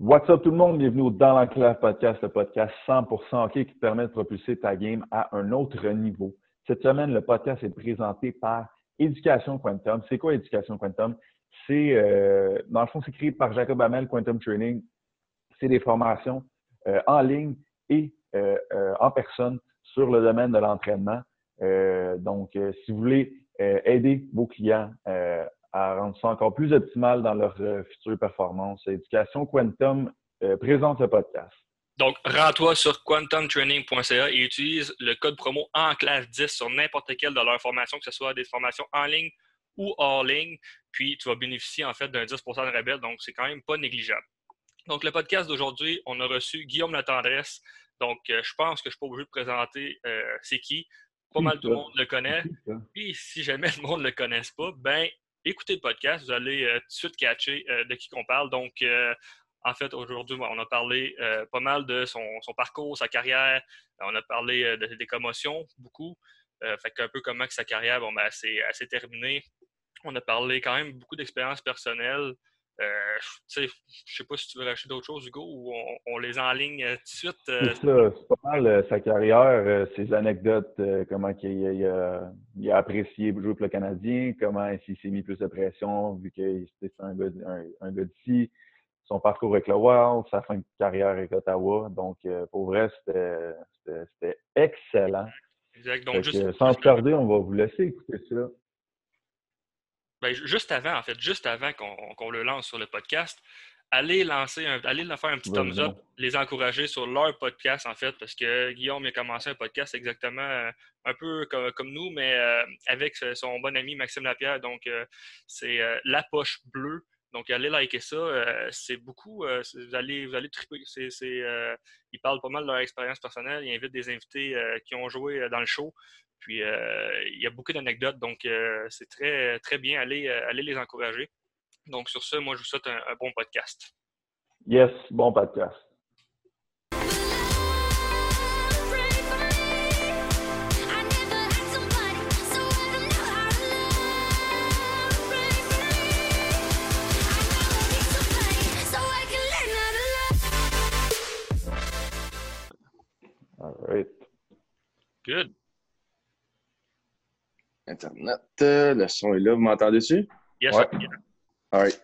What's up tout le monde? Bienvenue Dans l'Enclave Podcast, le podcast 100% hockey qui te permet de propulser ta game à un autre niveau. Cette semaine, le podcast est présenté par Éducation Quantum. C'est quoi Éducation Quantum? C'est, euh, dans le fond, c'est créé par Jacob Hamel Quantum Training. C'est des formations euh, en ligne et euh, en personne sur le domaine de l'entraînement. donc, si vous voulez aider vos clients à rendre ça encore plus optimal dans leur future performance, Éducation Quantum présente ce podcast. Donc, rends-toi sur quantumtraining.ca et utilise le code promo ENCLAVE10 sur n'importe quelle de leurs formations, que ce soit des formations en ligne ou hors ligne. Puis, tu vas bénéficier en fait d'un 10% de rabais, donc c'est quand même pas négligeable. Donc, le podcast d'aujourd'hui, on a reçu Guillaume Latendresse. Donc, euh, je pense que je ne suis pas obligé de présenter euh, c'est qui. Pas mal tout le monde le connaît. Puis, si jamais le monde ne le connaisse pas, ben écoutez le podcast, vous allez euh, tout de suite catcher de qui qu'on parle. Donc, en fait, aujourd'hui, on a parlé euh, pas mal de son, parcours, sa carrière. On a parlé euh, de, des commotions, beaucoup. Euh, fait qu'un peu comment que sa carrière, bon, ben, s'est terminée. On a parlé quand même beaucoup d'expériences personnelles. Euh, je sais pas si tu veux racheter d'autres choses, Hugo, ou on, les enligne tout de suite. C'est ça, c'est pas mal sa carrière, ses anecdotes, comment il, a, apprécié jouer pour le Canadien, comment il s'est mis plus de pression vu que c'était un gars, un gars d'ici son parcours avec le Wild, sa fin de carrière avec Ottawa. Donc, euh, pour vrai, c'était excellent. Exact. Donc, juste, sans tarder, on va vous laisser écouter ça. Ben, juste avant, en fait, juste avant qu'on le lance sur le podcast, allez lancer un, allez faire un petit thumbs up, les encourager sur leur podcast, en fait, parce que Guillaume a commencé un podcast exactement euh, un peu comme, nous, mais euh, avec son bon ami Maxime Lapierre. Donc, c'est La Poche Bleue. Donc, allez liker ça. Euh, c'est beaucoup. Euh, vous, allez, vous allez triper. Euh, ils parlent pas mal de leur expérience personnelle. Ils invitent des invités qui ont joué dans le show. Puis, il y a beaucoup d'anecdotes. Donc, c'est très, très bien. Allez, allez les encourager. Donc, sur ce, moi, je vous souhaite un bon podcast. Yes, bon podcast. Good. Internet, euh, le son est là. Vous m'entendez dessus? Yes, ouais. All right.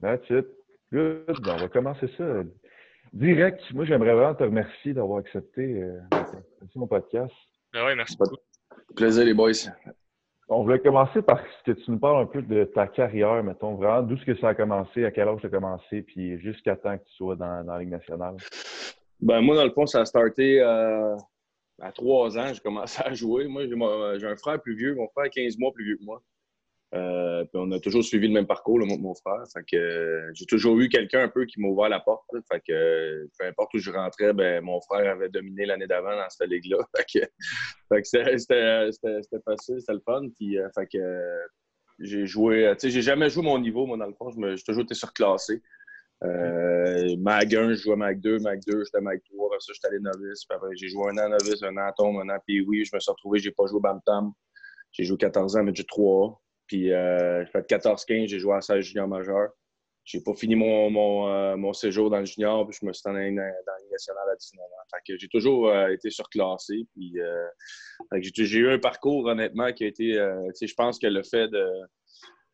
That's it. Good. on va commencer ça direct. Moi, j'aimerais vraiment te remercier d'avoir accepté euh, mon podcast. Ah ouais, merci beaucoup. Plaisir, les boys. On voulait commencer par ce que tu nous parles un peu de ta carrière, mettons, vraiment, d'où est-ce que ça a commencé, à quel âge ça a commencé, puis jusqu'à temps que tu sois dans, dans la Ligue nationale. Ben, moi, dans le fond, ça a starté euh, à trois ans. J'ai commencé à jouer. Moi, j'ai un frère plus vieux. Mon frère est 15 mois plus vieux que moi. Euh, on a toujours suivi le même parcours, le mon frère. Fait que euh, j'ai toujours eu quelqu'un un peu qui m'a ouvert la porte. Fait que peu importe où je rentrais, ben, mon frère avait dominé l'année d'avant dans cette ligue-là. Fait que, c'était facile, c'était le fun. Puis, fait que j'ai joué. Tu sais, j'ai jamais joué mon niveau, moi, dans le fond. J'ai toujours été surclassé. Euh, Mag 1, je jouais Mag 2, Mag 2, j'étais Mag 3, après ça, j'étais allé novice. J'ai joué un an novice, un an tombe, un an puis oui, je me suis retrouvé, j'ai pas joué Tam. J'ai joué 14 ans, mais j'ai 3 Puis euh, j'ai fait 14-15, j'ai joué à 16 junior majeur. J'ai pas fini euh, mon, séjour dans le junior, puis je me suis en dans, dans nationale à 19 ans. J'ai toujours euh, été surclassé. Euh, j'ai eu un parcours, honnêtement, qui a été. je pense que le fait de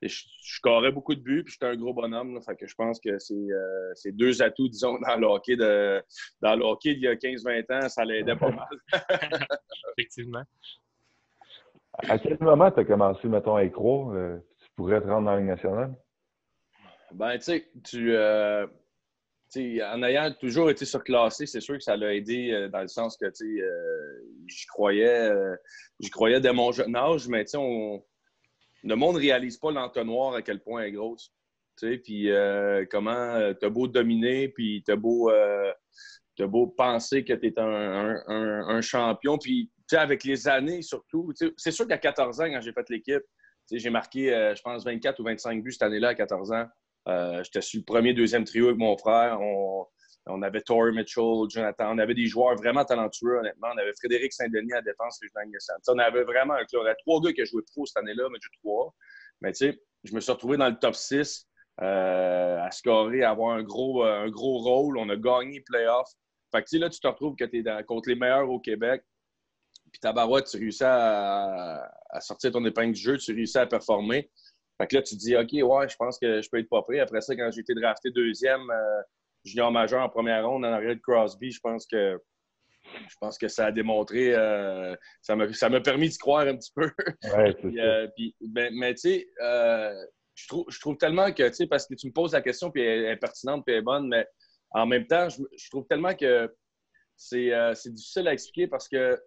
je, je beaucoup de buts, puis j'étais un gros bonhomme. fait que je pense que euh, c'est deux atouts, disons, dans le hockey, de, dans le hockey il y a 15-20 ans, ça l'aidait pas mal. Effectivement. À quel moment tu as commencé, mettons, à y croire? Euh, tu pourrais te rendre dans la Ligue nationale? Ben, tu sais, tu. Euh, en ayant toujours été surclassé, c'est sûr que ça l'a aidé dans le sens que, tu sais, j'y croyais, j'y croyais dès mon jeune âge, mais tu sais, on le monde ne réalise pas l'entonnoir à quel point elle est grosse. Tu sais, puis euh, comment euh, t'as beau dominer, puis t'as beau, euh, beau penser que t'es un, un, champion, puis tu sais, avec les années surtout, c'est sûr qu'à 14 ans, quand j'ai fait l'équipe, j'ai marqué, je pense, 24 ou 25 buts cette année-là à 14 ans. J'étais sur le premier, deuxième trio avec mon frère. On, on avait Tori Mitchell, Jonathan. On avait des joueurs vraiment talentueux, honnêtement. On avait Frédéric Saint-Denis à défense, On avait vraiment un club. Y avait trois gars qui ont joué pro cette année-là, mais j'ai trois. Mais tu sais, je me suis retrouvé dans le top 6 à scorer, à avoir un gros, un gros rôle. On a gagné playoff. Fait que là, tu te retrouves que tu es contre les meilleurs au Québec. Puis ta barouette, tu réussis à, sortir ton épingle du jeu, tu réussis à performer. Fait que là, tu te dis, OK, ouais, je pense que je peux être pas prêt. Après ça, quand j'ai été drafté deuxième, euh, junior majeur en première ronde en arrière de Crosby, je pense que je pense que ça a démontré, euh, ça m'a permis de croire un petit peu. Ouais, euh, ben, mais tu sais, je, trouve, je trouve tellement que, tu sais, parce que tu me poses la question, puis elle, est pertinente, puis elle est bonne, mais en même temps, je, trouve tellement que c'est difficile à expliquer parce que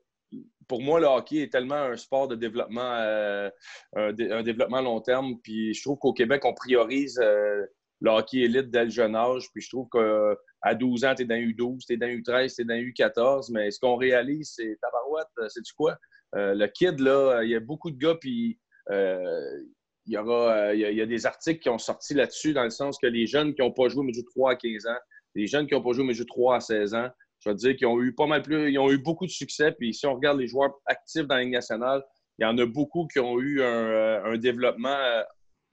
pour moi, le hockey est tellement un sport de développement, euh, un, développement long terme. Puis je trouve qu'au Québec, on priorise euh, le hockey élite dès le jeune âge. Puis je trouve qu'à 12 ans, tu es dans U12, tu es dans U13, tu es dans U14. Mais ce qu'on réalise, c'est tabarouette, euh, c'est du quoi? le kid, là, il y a beaucoup de gars, puis il y, aura, il, y a, des articles qui ont sorti là-dessus, dans le sens que les jeunes qui n'ont pas joué mais 3 à 15 ans, les jeunes qui n'ont pas joué mais 3 à 16 ans, je veux dire qu'ils ont eu pas mal plus, ils ont eu beaucoup de succès. Puis si on regarde les joueurs actifs dans la Ligue nationale, il y en a beaucoup qui ont eu un, euh, développement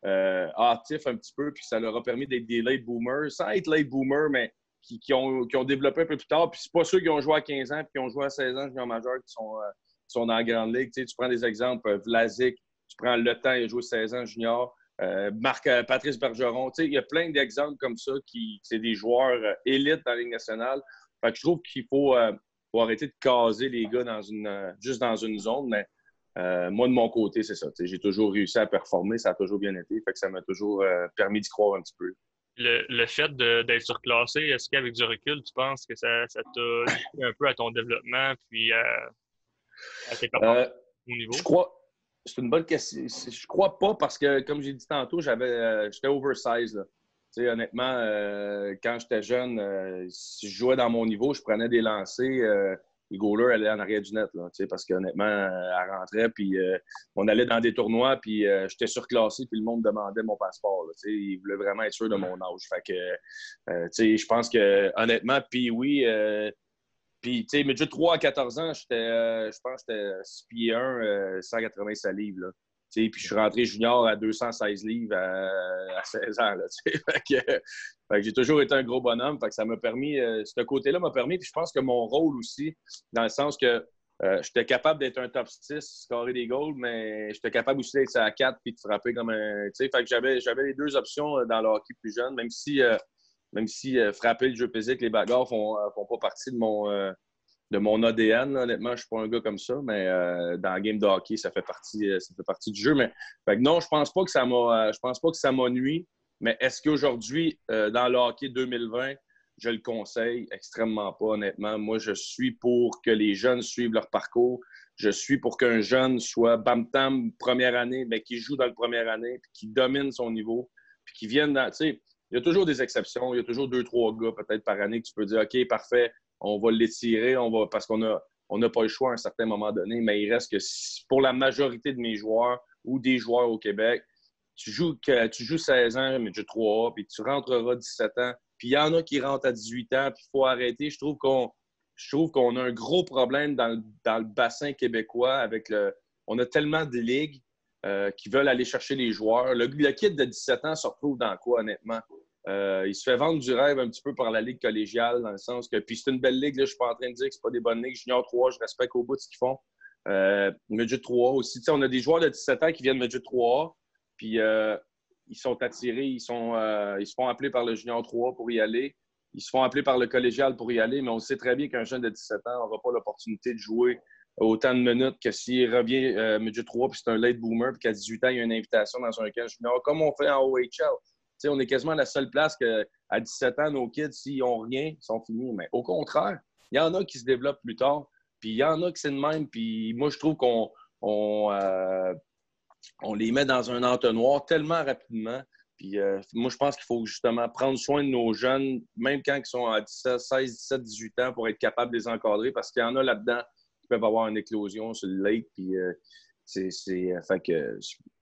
euh, euh, actif un petit peu, puis ça leur a permis d'être des late boomers, sans être late boomers, mais qui, ont, développé un peu plus tard. Puis c'est pas ceux qui ont joué à 15 ans puis qui ont joué à 16 ans junior majeur qui sont, sont dans la grande ligue. Tu, sais, tu prends des exemples, Vlasic, tu prends Le Temps, il a joué 16 ans junior. Marc, Patrice Bergeron, il y a plein d'exemples comme ça qui c'est des joueurs élites dans la Ligue nationale. Fait que je trouve qu'il faut, euh, arrêter de caser les gars dans une, euh, juste dans une zone. Mais euh, moi, de mon côté, c'est ça. J'ai toujours réussi à performer. Ça a toujours bien été. Fait que ça m'a toujours permis d'y croire un petit peu. Le, fait d'être surclassé, est-ce qu'avec du recul, tu penses que ça t'a un peu à ton développement puis à, tes performances au niveau? Je crois. C'est une bonne question. Je crois pas parce que, comme j'ai dit tantôt, j'avais j'étais oversize honnêtement, euh, quand j'étais jeune, euh, si je jouais dans mon niveau, je prenais des lancers. Euh, les goalers allaient en arrière du net, là, parce qu'honnêtement, elle rentrait, puis on allait dans des tournois, puis j'étais surclassé, puis le monde demandait mon passeport. Là, ils voulaient vraiment être sûr de mon âge. Je pense que, honnêtement, puis oui, puis, tu sais, mais 3 à 14 ans, j'étais, je pense que j'étais 6 pieds 1, 185 livres. Là puis je suis rentré junior à 216 livres à, 16 ans. Là, fait que, j'ai toujours été un gros bonhomme. Fait que ça m'a permis, euh, ce côté-là m'a permis. Puis je pense que mon rôle aussi, dans le sens que euh, j'étais capable d'être un top 6, scorer des goals, mais j'étais capable aussi d'être à 4 puis de frapper comme un. Fait que j'avais, j'avais les deux options euh, dans le hockey plus jeune, même si, même si frapper le jeu physique, les bagarres font, font pas partie de mon de mon ADN. Honnêtement, je ne suis pas un gars comme ça, mais euh, dans la game de hockey, ça fait partie, euh, ça fait partie du jeu. Mais non, je pense pas que ça euh, pense pas que ça m'a nuit. Mais est-ce qu'aujourd'hui, dans le hockey 2020, je le conseille extrêmement pas, honnêtement. Moi, je suis pour que les jeunes suivent leur parcours. Je suis pour qu'un jeune soit bam-tam première année, mais qui joue dans la première année, puis qui domine son niveau, puis qui vienne dans. Tu sais, il y a toujours des exceptions. Il y a toujours deux, trois gars peut-être par année que tu peux dire OK, parfait, on va l'étirer, on parce qu'on a, on n'a pas le choix à un certain moment donné, mais il reste que pour la majorité de mes joueurs ou des joueurs au Québec, tu joues, tu joues 16 ans, mais tu 3A, puis tu rentreras 17 ans. Puis il y en a qui rentrent à 18 ans, puis il faut arrêter. Je trouve qu'on a un gros problème dans le, bassin québécois avec le. On a tellement de ligues euh, qui veulent aller chercher les joueurs. Le, le, de 17 ans se retrouve dans quoi, honnêtement? Euh, il se fait vendre du rêve un petit peu par la ligue collégiale, dans le sens que. Puis c'est une belle ligue, là, je ne suis pas en train de dire que ce pas des bonnes ligues. Junior 3, je respecte au bout de ce qu'ils font. Euh, Midget 3 aussi. on a des joueurs de 17 ans qui viennent Midget 3 puis euh, ils sont attirés, ils, sont, euh, ils se font appeler par le Junior 3 pour y aller. Ils se font appeler par le collégial pour y aller, mais on sait très bien qu'un jeune de 17 ans n'aura pas l'opportunité de jouer autant de minutes que s'il revient Midget 3 puis c'est un late boomer, puis qu'à 18 ans, il y a une invitation dans un camp junior, comme on fait en OHL on est quasiment la seule place qu'à 17 ans, nos kids, s'ils n'ont rien, sont finis. Mais au contraire, il y en a qui se développent plus tard, puis il y en a qui c'est de même. Puis moi, je trouve qu'on euh, on, les met dans un entonnoir tellement rapidement. Puis euh, moi, je pense qu'il faut justement prendre soin de nos jeunes, même quand ils sont à 16, 17, 18 ans, pour être capable de les encadrer, parce qu'il y en a là-dedans qui peuvent avoir une éclosion sur le lake. Euh, c'est. Fait que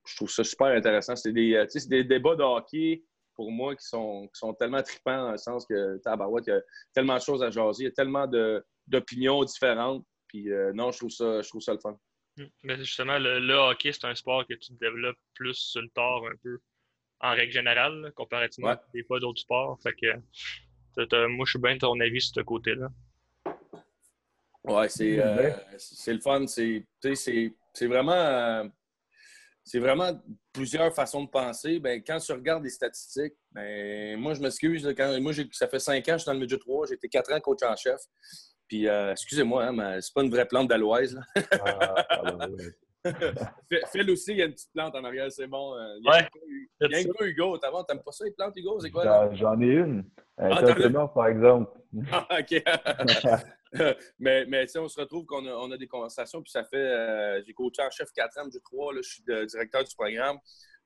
je trouve ça super intéressant. C'est des, euh, des, débats de hockey pour moi qui sont, qui sont tellement tripants dans le sens que tabarouette, il y a tellement de choses à jaser, il y a tellement d'opinions différentes. Puis euh, non, je trouve ça, je trouve ça le fun. Mais justement, le, hockey, c'est un sport que tu développes plus sur le tard un peu. en règle générale, comparativement à des fois d'autres sports. Fait que, moi, je suis bien de ton avis sur ce côté-là. Ouais, c'est euh, le fun. C'est vraiment. Euh, c'est vraiment plusieurs façons de penser. Ben, quand tu regardes les statistiques, ben, moi, je m'excuse. Moi, ça fait cinq ans que je suis dans le milieu 3. J'ai été quatre ans coach en chef. Puis, euh, excusez-moi, hein, mais c'est pas une vraie plante d'aloise. Ah, Phil aussi, il y a une petite plante en arrière, c'est bon. Euh, il y a, ouais, il y a un Hugo. T'aimes pas ça, les plantes, Hugo? C'est quoi? J'en ai une. Un ah, par exemple. Ah, OK. mais mais on se retrouve qu'on a, on a des conversations, puis ça fait. Euh, j'ai coaché en chef 4 ans, du 3, là, je suis directeur du programme.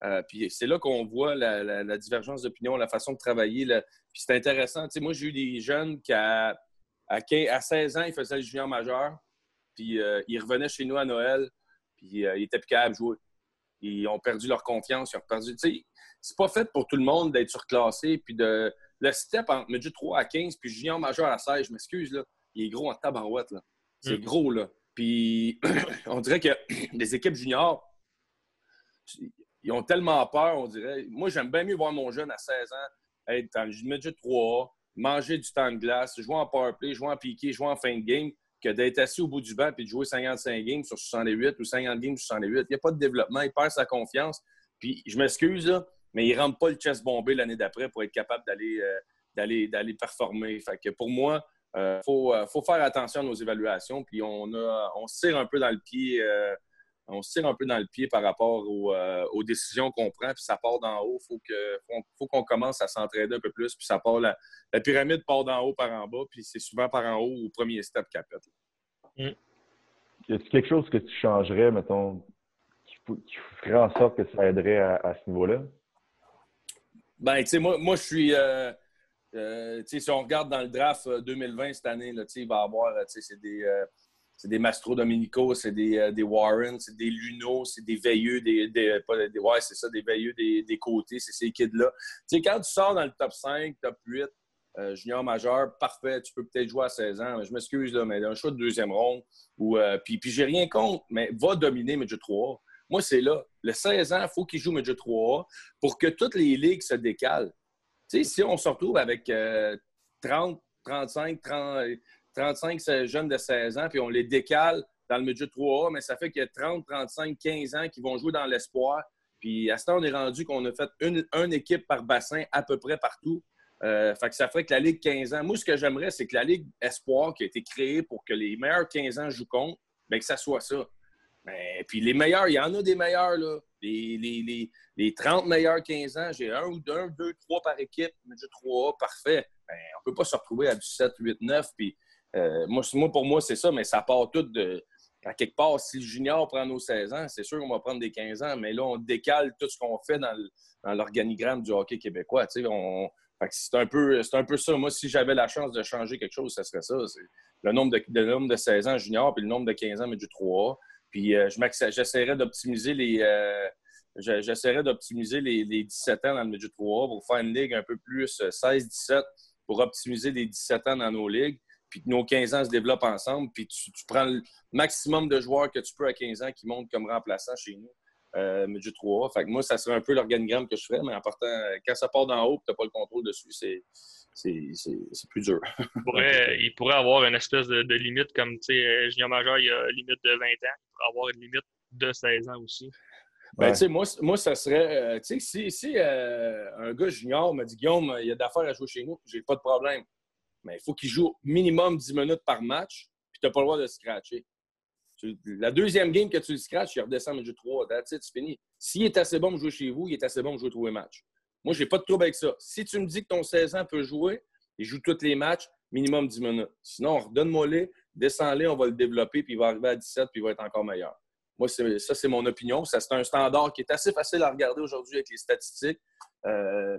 Euh, puis c'est là qu'on voit la, divergence d'opinion, la façon de travailler. Puis c'est intéressant. Moi, j'ai eu des jeunes qui, à, à, 16 ans, ils faisaient le junior majeur. Puis ils revenaient chez nous à Noël puis euh, ils étaient plus capables de jouer. Ils ont perdu leur confiance, ils ont perdu. Tu sais, c'est pas fait pour tout le monde d'être surclassé, puis de. Le step entre Medjugorje 3 à 15, puis junior majeur à 16, je m'excuse, là, il est gros en tabarouette, là. C'est mm. gros, là. Puis on dirait que les équipes juniors, ils ont tellement peur, on dirait. Moi, j'aime bien mieux voir mon jeune à 16 ans être dans le Medjugorje 3 manger du temps de glace, jouer en powerplay, jouer en piqué, jouer en fin de game, que d'être assis au bout du banc et de jouer 55 games sur 68 ou 50 games sur 68. Il n'y a pas de développement, il perd sa confiance. Puis je m'excuse, mais il ne rentre pas le chest bombé l'année d'après pour être capable d'aller euh, d'aller d'aller performer. Fait que pour moi, il euh, faut, euh, faut, faire attention à nos évaluations. Puis on, a, on se tire un peu dans le pied on se tire un peu dans le pied par rapport euh, aux, décisions qu'on prend, puis ça part d'en haut. Il faut, faut, qu'on commence à s'entraider un peu plus, puis ça part la, pyramide part d'en haut par en bas, puis c'est souvent par en haut au premier step qu'elle pète. Mm. Y a quelque chose que tu changerais, mettons, qui, ferait en sorte que ça aiderait à, ce niveau-là? Ben, tu sais, moi, moi, je suis. Euh, euh, si on regarde dans le draft 2020 cette année, il va y avoir, c'est des des Mastro Domenico, c'est des, euh, des, Warren, c'est des Luno, c'est des Veilleux, des, des, ouais, c'est ça, des Veilleux des, côtés, c'est ces kids-là. Quand tu sors dans le top 5, top 8, euh, junior majeur, parfait, tu peux peut-être jouer à 16 ans. Je m'excuse, mais un choix de deuxième ronde, ou, euh, puis, puis j'ai rien contre, mais va dominer Midget 3 Moi, c'est là. Le 16 ans, il faut qu'il joue Midget 3 pour que toutes les ligues se décalent. Si on se retrouve avec 30, 35, 30 35 jeunes de 16 ans, puis on les décale dans le midget 3A, mais ça fait qu'il y a 30, 35, 15 ans qui vont jouer dans l'espoir. Puis à ce temps, on est rendu qu'on a fait une, équipe par bassin à peu près partout. Euh, fait que ça ferait que la Ligue 15 ans. Moi, ce que j'aimerais, c'est que la Ligue Espoir, qui a été créée pour que les meilleurs 15 ans jouent contre, bien, que ça soit ça. Mais, puis les meilleurs, il y en a des meilleurs, là. Les, 30 meilleurs 15 ans, j'ai un ou deux, deux, trois par équipe, midget 3A, parfait. Ben, on ne peut pas se retrouver à du 7, 8, 9. Puis euh, moi, pour moi, c'est ça, mais ça part tout de. À quelque part, si le junior prend nos 16 ans, c'est sûr qu'on va prendre des 15 ans, mais là, on décale tout ce qu'on fait dans l'organigramme du hockey québécois. C'est un, peu, ça. Moi, si j'avais la chance de changer quelque chose, ce serait ça. Le nombre de, nombre de 16 ans junior puis le nombre de 15 ans, mais du 3 Puis euh, j'essaierais d'optimiser les. Euh, d'optimiser les, 17 ans dans le Midget 3 pour faire une ligue un peu plus 16-17 pour optimiser les 17 ans dans nos ligues puis nos 15 ans se développent ensemble, puis tu, prends le maximum de joueurs que tu peux à 15 ans qui montent comme remplaçants chez nous, euh, du 3 Fait que moi, ça serait un peu l'organigramme que je ferais, mais en partant, quand ça part d'en haut tu n'as pas le contrôle dessus, c'est, c'est, plus dur. il, pourrait, avoir une espèce de, limite comme, tu sais, junior majeur, il y a une limite de 20 ans. Il pourrait avoir une limite de 16 ans aussi. Ben, tu sais, moi, moi, ça serait. Euh, tu sais, si, si euh, un gars junior me dit Guillaume, il y a d'affaires à jouer chez nous, j'ai pas de problème mais il faut qu'il joue minimum 10 minutes par match, puis tu n'as pas le droit de scratcher. La deuxième game que tu le scratches, il redescend au jeu 3. That's it, c'est fini. S'il est assez bon de jouer chez vous, il est assez bon de jouer tous les matchs. Moi, je n'ai pas de trouble avec ça. Si tu me dis que ton 16 ans peut jouer, il joue tous les matchs, minimum 10 minutes. Sinon, redonne-moi-les, descends-les, on va le développer, puis il va arriver à 17, puis il va être encore meilleur. Moi, ça, c'est mon opinion. Ça, c'est un standard qui est assez facile à regarder aujourd'hui avec les statistiques. Euh,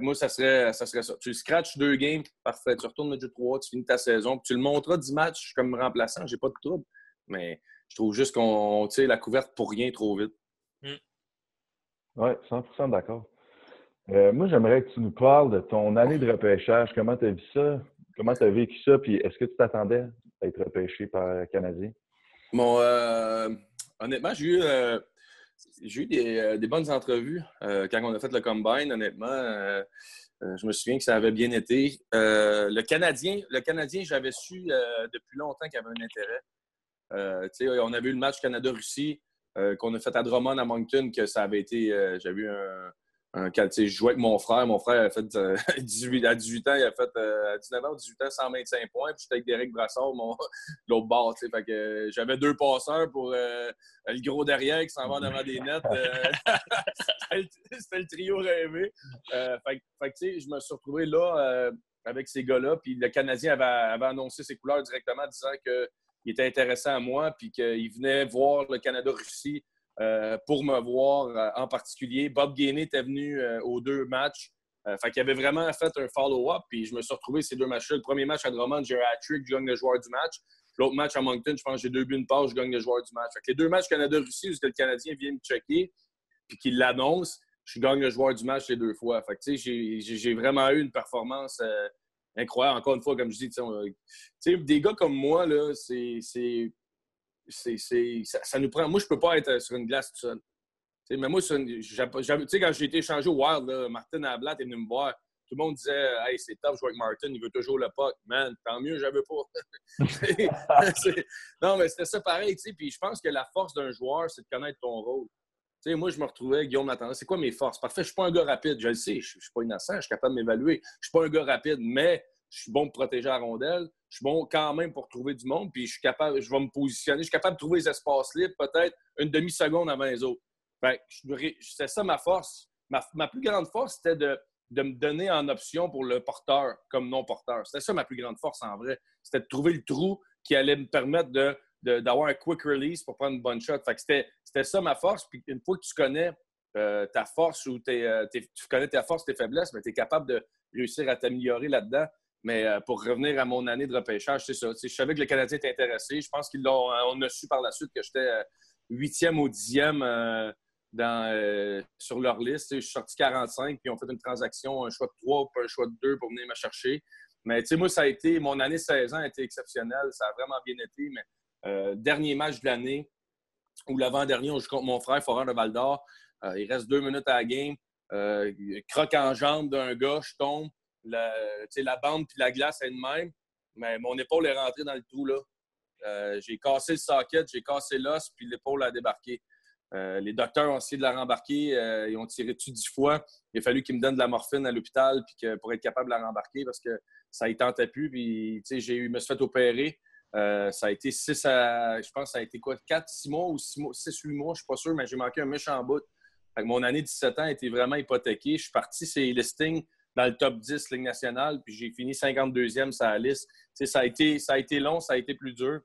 moi, ça serait, ça serait ça. Tu scratches deux games, parfait. Tu retournes le jeu 3, tu finis ta saison. tu le monteras 10 matchs comme remplaçant, j'ai pas de trouble. Mais je trouve juste qu'on tire la couverte pour rien trop vite. Mm. Oui, 100 d'accord. Euh, moi, j'aimerais que tu nous parles de ton année de repêchage. Comment tu as vu ça? Comment tu as vécu ça? Puis est-ce que tu t'attendais à être repêché par Canadien? Bon, euh, honnêtement, j'ai eu. Euh, eu des, bonnes entrevues quand on a fait le combine, honnêtement. je me souviens que ça avait bien été. le Canadien, le Canadien j'avais su depuis longtemps qu'il avait un intérêt. on avait eu le match Canada-Russie qu'on a fait à Drummond à Moncton, que ça avait été. J'avais eu un, je jouais avec mon frère. Mon frère a fait 18, euh, à 18 ans, il a fait euh, à 19 ans ou 18 ans 125 points. Puis j'étais avec Derek Brassard, l'autre bord. Fait que euh, j'avais deux passeurs pour le gros derrière qui s'en va devant des nets. c'était le trio rêvé. fait, fait je me suis retrouvé là avec ces gars-là. Puis le Canadien avait, annoncé ses couleurs directement, disant qu'il était intéressant à moi, puis qu'il venait voir le Canada-Russie euh, pour me voir euh, en particulier. Bob Gainey était venu euh, aux deux matchs. fait qu'il avait vraiment fait un follow-up, puis je me suis retrouvé ces deux matchs-là. Le premier match à Drummond, j'ai un hat-trick, je gagne le joueur du match. L'autre match à Moncton, je pense que j'ai deux buts, une passe, je gagne le joueur du match. Fait que les deux matchs Canada-Russie, où le Canadien vient me checker, puis qu'il l'annonce, je gagne le joueur du match les deux fois. Fait que, j'ai vraiment eu une performance incroyable. Encore une fois, comme je dis, des gars comme moi, là, c'est c'est, ça, nous prend. Moi, je peux pas être sur une glace tout seul. mais moi, quand j'ai été échangé au Wild, Martin Ablat est venu me voir. Tout le monde disait Hey, c'est top, je joue avec Martin, il veut toujours le puck. Man, tant mieux, j'avais pas. non, mais c'était ça pareil. Puis je pense que la force d'un joueur, c'est de connaître ton rôle. moi, je me retrouvais, Guillaume m'attendait. C'est quoi mes forces? Parfait, je suis pas un gars rapide, je le sais, je, ne suis pas innocent, je suis capable de m'évaluer. Je suis pas un gars rapide, mais je suis bon pour protéger la rondelle je suis bon quand même pour trouver du monde, puis je suis capable, je vais me positionner, je suis capable de trouver les espaces libres peut-être une demi-seconde avant les autres. c'est ça ma force. Ma, plus grande force, c'était de, me donner en option pour le porteur comme non-porteur. C'était ça ma plus grande force en vrai. C'était de trouver le trou qui allait me permettre d'avoir un quick release pour prendre une bonne shot. c'était, ça ma force. Puis une fois que tu connais euh, ta force ou euh, tu connais ta force, tes faiblesses, mais tu es capable de réussir à t'améliorer là-dedans. Mais euh, pour revenir à mon année de repêchage, c'est ça. Je savais que le Canadien était intéressé. Je pense qu'on euh, a su par la suite que j'étais euh, huitième ou dixième sur leur liste. Je suis sorti 45, puis on fait une transaction, un choix de 3 puis un choix de 2 pour venir me chercher. Mais moi, ça a été, mon année 16 ans a été exceptionnelle. Ça a vraiment bien été. Mais dernier match de l'année, ou l'avant-dernier, on joue contre mon frère, Forant de Val d'Or. il reste deux minutes à la game. croque en jambe d'un gars, je tombe la, la bande puis la glace est de même, mais mon épaule est rentrée dans le trou. là. Euh, j'ai cassé le socket, j'ai cassé l'os, puis l'épaule a débarqué. Euh, les docteurs ont essayé de la rembarquer, euh, ils ont tiré dessus dix fois. Il a fallu qu'ils me donnent de la morphine à l'hôpital puis pour être capable de la rembarquer parce que ça ne tentait plus. Puis, j'ai eu, me suis fait opérer. ça a été six à, je pense, ça a été quoi, quatre, six mois ou six, mois, six, huit mois, je ne suis pas sûr, mais j'ai manqué un méchant bout. mon année de 17 ans a été vraiment hypothéquée. Je suis parti, c'est listings dans le top 10 Ligue nationale, puis j'ai fini 52e sur liste. ça, a été, ça a été long, ça a été plus dur.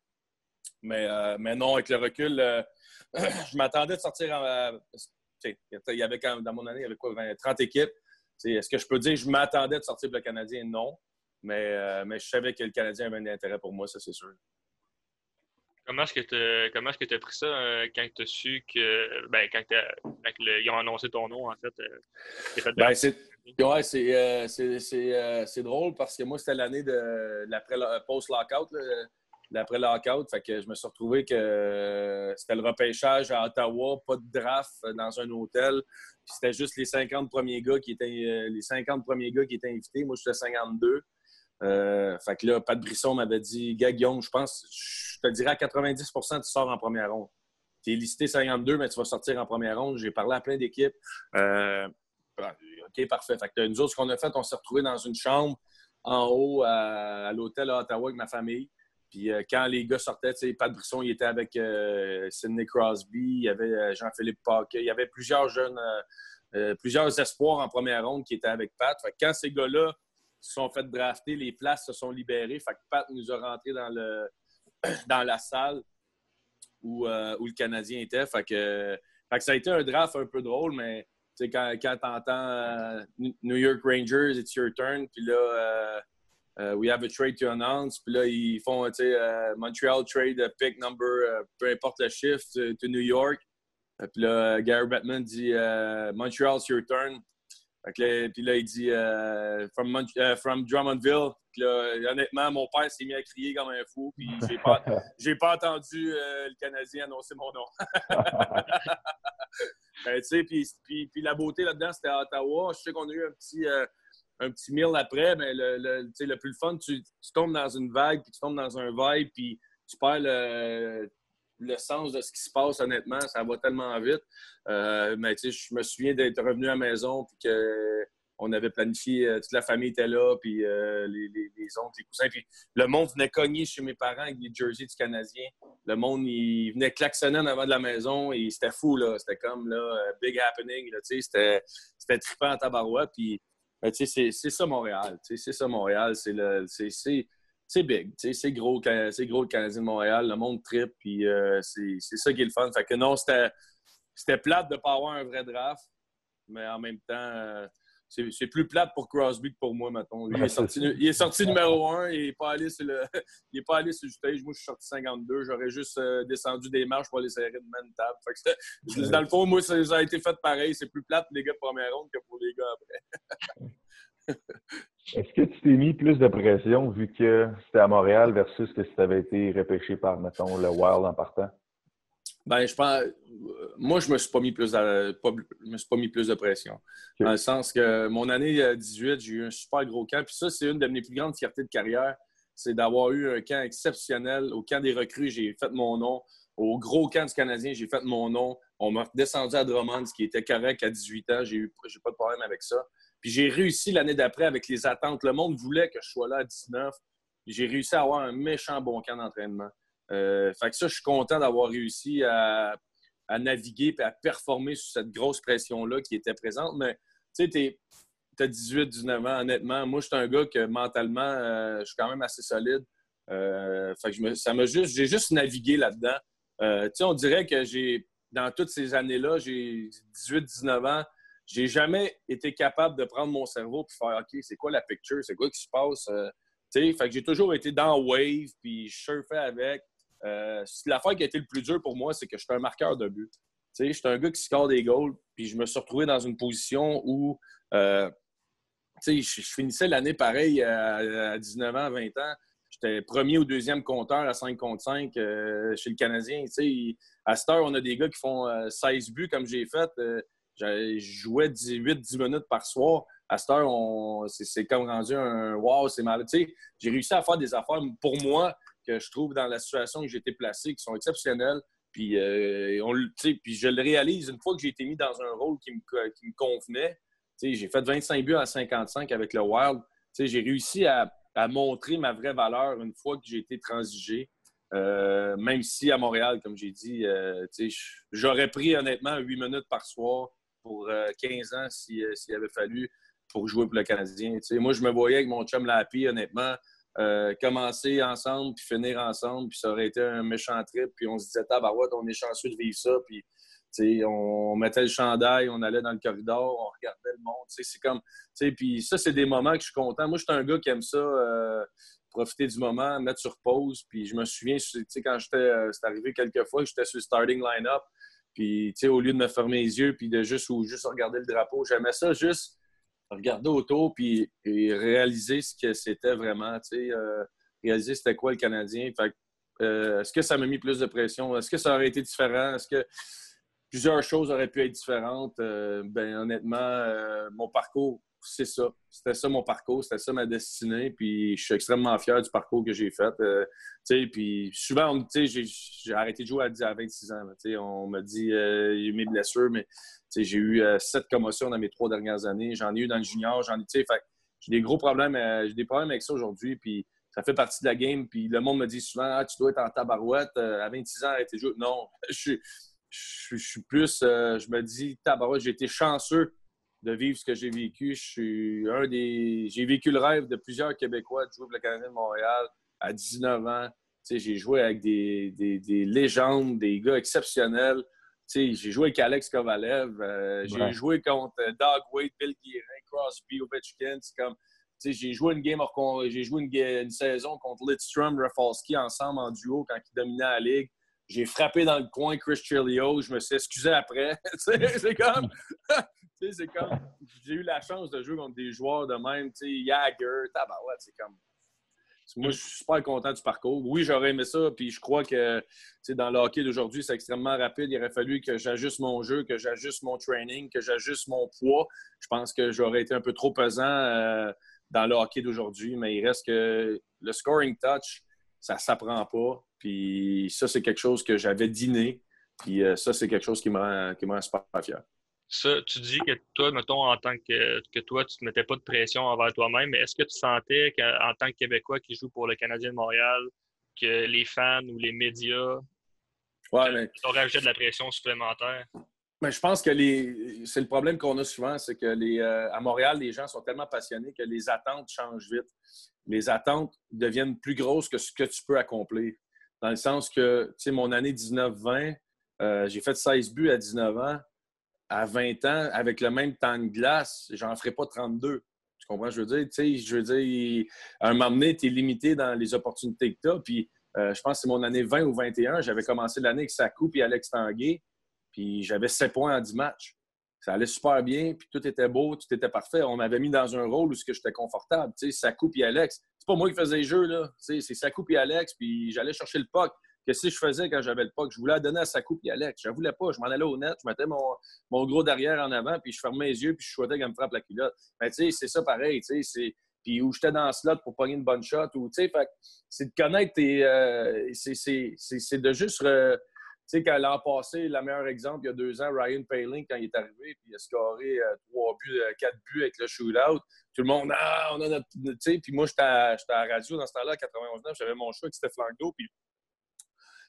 Mais, euh, mais non, avec le recul, euh, je m'attendais de sortir en. Euh, il y avait quand dans mon année, il y avait quoi, 30 équipes. Est-ce que je peux dire que je m'attendais de sortir pour le Canadien? Non. Mais, mais je savais que le Canadien avait un intérêt pour moi, ça, c'est sûr. Comment est-ce que tu as pris ça quand tu as su que. Ben, quand, ils ont annoncé ton nom, en fait? ben, Ouais, euh, euh, c'est drôle parce que moi, c'était l'année de l'après post-lockout, l'après lockout. Fait que je me suis retrouvé que c'était le repêchage à Ottawa, pas de draft dans un hôtel. c'était juste les 50 premiers gars qui étaient euh, les 50 premiers gars qui étaient invités. Moi, j'étais 52. fait que là, Pat Brisson m'avait dit Gag je pense, je te dirais à 90% tu sors en première ronde. Tu es listé 52, mais tu vas sortir en première ronde. J'ai parlé à plein d'équipes. OK, parfait. Fait que nous autres, ce qu'on a fait, on s'est retrouvés dans une chambre en haut à, l'hôtel à Ottawa avec ma famille. Puis euh, quand les gars sortaient, Pat Brisson, il était avec euh, Sidney Crosby, il y avait euh, Jean-Philippe Paquet, il y avait plusieurs jeunes, plusieurs espoirs en première ronde qui étaient avec Pat. Fait que quand ces gars-là se sont fait drafter, les places se sont libérées. Fait que Pat nous a rentrés dans, le, dans la salle où, où le Canadien était. Ça a été un draft un peu drôle, mais quand, quand tu entends euh, New York Rangers, it's your turn, puis là, euh, euh, we have a trade to announce, puis là, ils font, Montreal trade pick number, peu importe le chiffre, to, New York. Puis là, Gary Bettman dit Montreal, it's your turn. Puis là, il dit euh, from, euh, from, Drummondville. honnêtement, mon père s'est mis à crier comme un fou. Puis j'ai pas, pas entendu euh, le Canadien annoncer mon nom. ben, puis, puis, puis, la beauté là-dedans, c'était à Ottawa. Je sais qu'on a eu un petit, un petit meal après, mais le, le, le plus fun, tu, tu, tombes dans une vague, puis tu tombes dans un vibe, puis tu perds le le sens de ce qui se passe, honnêtement, ça va tellement vite. Euh, mais tu sais, je me souviens d'être revenu à la maison, puis qu'on avait planifié, euh, toute la famille était là, puis euh, les, les, oncles, les cousins. Puis le monde venait cogner chez mes parents avec les jerseys du Canadien. Le monde, il venait klaxonner en avant de la maison et c'était fou, là. C'était comme, là, big happening, tu sais. C'était, c'était trippant à tabarouette. Puis, ben, tu sais, c'est ça Montréal. Tu sais, c'est ça Montréal. C'est le c'est big. C'est gros, c'est gros le Canadien de Montréal. Le monde trip, puis euh, c'est ça qui est le fun. Fait que non, c'était plate de ne pas avoir un vrai draft, mais en même temps, euh, c'est plus plate pour Crosby que pour moi, mettons. Il est sorti, il est sorti numéro un, il n'est pas, allé sur le, il est pas allé sur le stage. Moi, je suis sorti 52. J'aurais juste euh, descendu des marches pour aller serrer de même table. Fait dans le fond, moi, ça, a été fait pareil. C'est plus plate pour les gars de première ronde que pour les gars après. Est-ce que tu t'es mis plus de pression vu que c'était à Montréal versus que si tu avais été repêché par, mettons, le Wild en partant? Ben, je pense. Moi, je me suis pas mis plus me suis pas mis plus de pression. Dans le sens que mon année 18, euh, j'ai eu un super gros camp. Puis ça, c'est une de mes plus grandes fiertés de carrière. C'est d'avoir eu un camp exceptionnel. Au camp des recrues, j'ai fait mon nom. Au gros camp du Canadien, j'ai fait mon nom. On m'a descendu à Drummond, ce qui était correct à 18 ans. J'ai eu pas de problème avec ça. Puis j'ai réussi l'année d'après avec les attentes. Le monde voulait que je sois là à 19. J'ai réussi à avoir un méchant bon camp d'entraînement. Euh, fait que ça, je suis content d'avoir réussi à, naviguer et à performer sous cette grosse pression-là qui était présente. Mais tu sais, tu as 18, 19 ans, honnêtement. Moi, je suis un gars que mentalement, euh, je suis quand même assez solide. Euh, fait que ça m'a juste, j'ai juste navigué là-dedans. sais, on dirait que j'ai, dans toutes ces années-là, j'ai 18, 19 ans, j'ai jamais été capable de prendre mon cerveau et faire OK, c'est quoi la picture, c'est quoi qui se passe? Euh, que j'ai toujours été dans Wave, puis je surfais avec. Euh, L'affaire qui a été le plus dur pour moi, c'est que je suis un marqueur de but. Je suis un gars qui score des goals, puis je me suis retrouvé dans une position où euh, je, je, finissais l'année pareil à, 19 ans, 20 ans. J'étais premier ou deuxième compteur à 5 contre 5 euh, chez le Canadien. à cette heure, on a des gars qui font 16 buts comme j'ai fait. Je jouais 18-10 minutes par soir. À cette heure, c'est comme rendu un wow, c'est mal. j'ai réussi à faire des affaires pour moi que je trouve dans la situation que j'ai été placé qui sont exceptionnelles. Puis, euh, on, puis je le réalise une fois que j'ai été mis dans un rôle qui me, qui me convenait. J'ai fait 25 buts à 55 avec le Wild. J'ai réussi à, montrer ma vraie valeur une fois que j'ai été transigé. Euh, même si à Montréal, comme j'ai dit, euh, j'aurais pris honnêtement 8 minutes par soir pour 15 euh, ans s'il avait fallu pour jouer pour le Canadien. moi, je me voyais avec mon chum Lapi, honnêtement, euh, commencer ensemble puis finir ensemble, puis ça aurait été un méchant trip. Puis on se disait, tabarouette, on est chanceux de vivre ça. Puis on mettait le chandail, on allait dans le corridor, on regardait le monde. C'est comme, puis ça, c'est des moments que je suis content. Moi, je suis un gars qui aime ça, euh, profiter du moment, mettre sur pause. Puis je me souviens, quand j'étais, c'est arrivé quelques fois, j'étais sur le starting line-up. Puis, tu sais, au lieu de me fermer les yeux puis de juste, ou juste regarder le drapeau, j'aimais ça juste regarder autour puis et réaliser ce que c'était vraiment, tu sais, euh, réaliser c'était quoi le Canadien. Fait euh, est-ce que ça m'a mis plus de pression? Est-ce que ça aurait été différent? Est-ce que plusieurs choses auraient pu être différentes? Euh, ben, honnêtement, mon parcours c'est ça. C'était ça mon parcours, c'était ça ma destinée. Puis je suis extrêmement fier du parcours que j'ai fait. Euh, puis souvent, j'ai arrêté de jouer à, 26 ans. on m'a dit euh, j'ai eu mes blessures, mais j'ai eu euh, sept commotions dans mes trois dernières années. J'en ai eu dans le junior, j'en ai. J'ai des gros problèmes, j'ai des problèmes avec ça aujourd'hui. Puis ça fait partie de la game. Puis le monde me dit souvent ah, tu dois être en tabarouette. à 26 ans, arrêter de jouer. Non, je suis plus. je me dis tabarouette, j'ai été chanceux de vivre ce que j'ai vécu. Je suis un des. J'ai vécu le rêve de plusieurs Québécois de jouer pour le Canadien de Montréal à 19 ans. J'ai joué avec des, des, légendes, des gars exceptionnels. J'ai joué avec Alex Kovalev. Euh, j'ai joué contre Doug Wade, Bill Guérin, Crosby, Ovechkin. comme. J'ai joué une game j'ai joué une, saison contre Lidstrom, Rafalski ensemble en duo quand ils dominaient la ligue. j'ai frappé dans le coin Chris Chilio, je me suis excusé après. c'est comme. C'est comme. J'ai eu la chance de jouer contre des joueurs de même, tu sais, Jagger, tabarouette, c'est comme. Moi, je suis super content du parcours. Oui, j'aurais aimé ça, puis je crois que dans le hockey d'aujourd'hui, c'est extrêmement rapide. Il aurait fallu que j'ajuste mon jeu, que j'ajuste mon training, que j'ajuste mon poids. Je pense que j'aurais été un peu trop pesant euh, dans le hockey d'aujourd'hui, mais il reste que le scoring touch, ça ne s'apprend pas. Puis ça, c'est quelque chose que j'avais dîné. Puis euh, ça, c'est quelque chose qui me qui me rend super fier. Ça, tu dis que toi, mettons, en tant que, que toi, tu ne te mettais pas de pression envers toi-même, mais est-ce que tu sentais qu'en tant que Québécois qui joue pour le Canadien de Montréal, que les fans ou les médias ouais, mais... de la pression supplémentaire? Mais je pense que les... c'est le problème qu'on a souvent, c'est que les, euh, à Montréal, les gens sont tellement passionnés que les attentes changent vite. Les attentes deviennent plus grosses que ce que tu peux accomplir. Dans le sens que, tu sais, mon année 19-20, euh, j'ai fait 16 buts à 19 ans. À 20 ans, avec le même temps de glace, j'en ferai pas 32. Tu comprends je veux dire? Tu sais, je veux dire, à un moment donné, tu es limité dans les opportunités que tu as. Puis, euh, je pense que c'est mon année 20 ou 21. J'avais commencé l'année avec Sakou et Alex Tanguay. Puis, j'avais 7 points en 10 matchs. Ça allait super bien, puis tout était beau, tout était parfait. On m'avait mis dans un rôle où j'étais confortable. Tu sais, Sakou et Alex, c'est pas moi qui faisais les jeux, là. C'est Sakou et Alex, puis j'allais chercher le puck. Qu'est-ce que je faisais quand j'avais le puck? Je voulais la donner à Sakou et Alex. Je ne voulais pas. Je m'en allais au net, je mettais mon, mon, gros derrière en avant, puis je fermais les yeux, puis je souhaitais qu'elle me frappe la culotte. Mais tu sais, c'est ça pareil, tu. Puis où j'étais dans le slot pour pogner une bonne shot, ou c'est de connaître tes. Euh, c'est de juste. Tu sais, l'an passé, le meilleur exemple, il y a deux ans, Ryan Paling, quand il est arrivé, puis il a scoré euh, trois buts, euh, quatre buts avec le shootout. Tout le monde, ah, on a notre. Tu sais, puis moi, j'étais à, à, la radio dans ce temps-là, 91 j'avais mon choix avec Steph Langdo, puis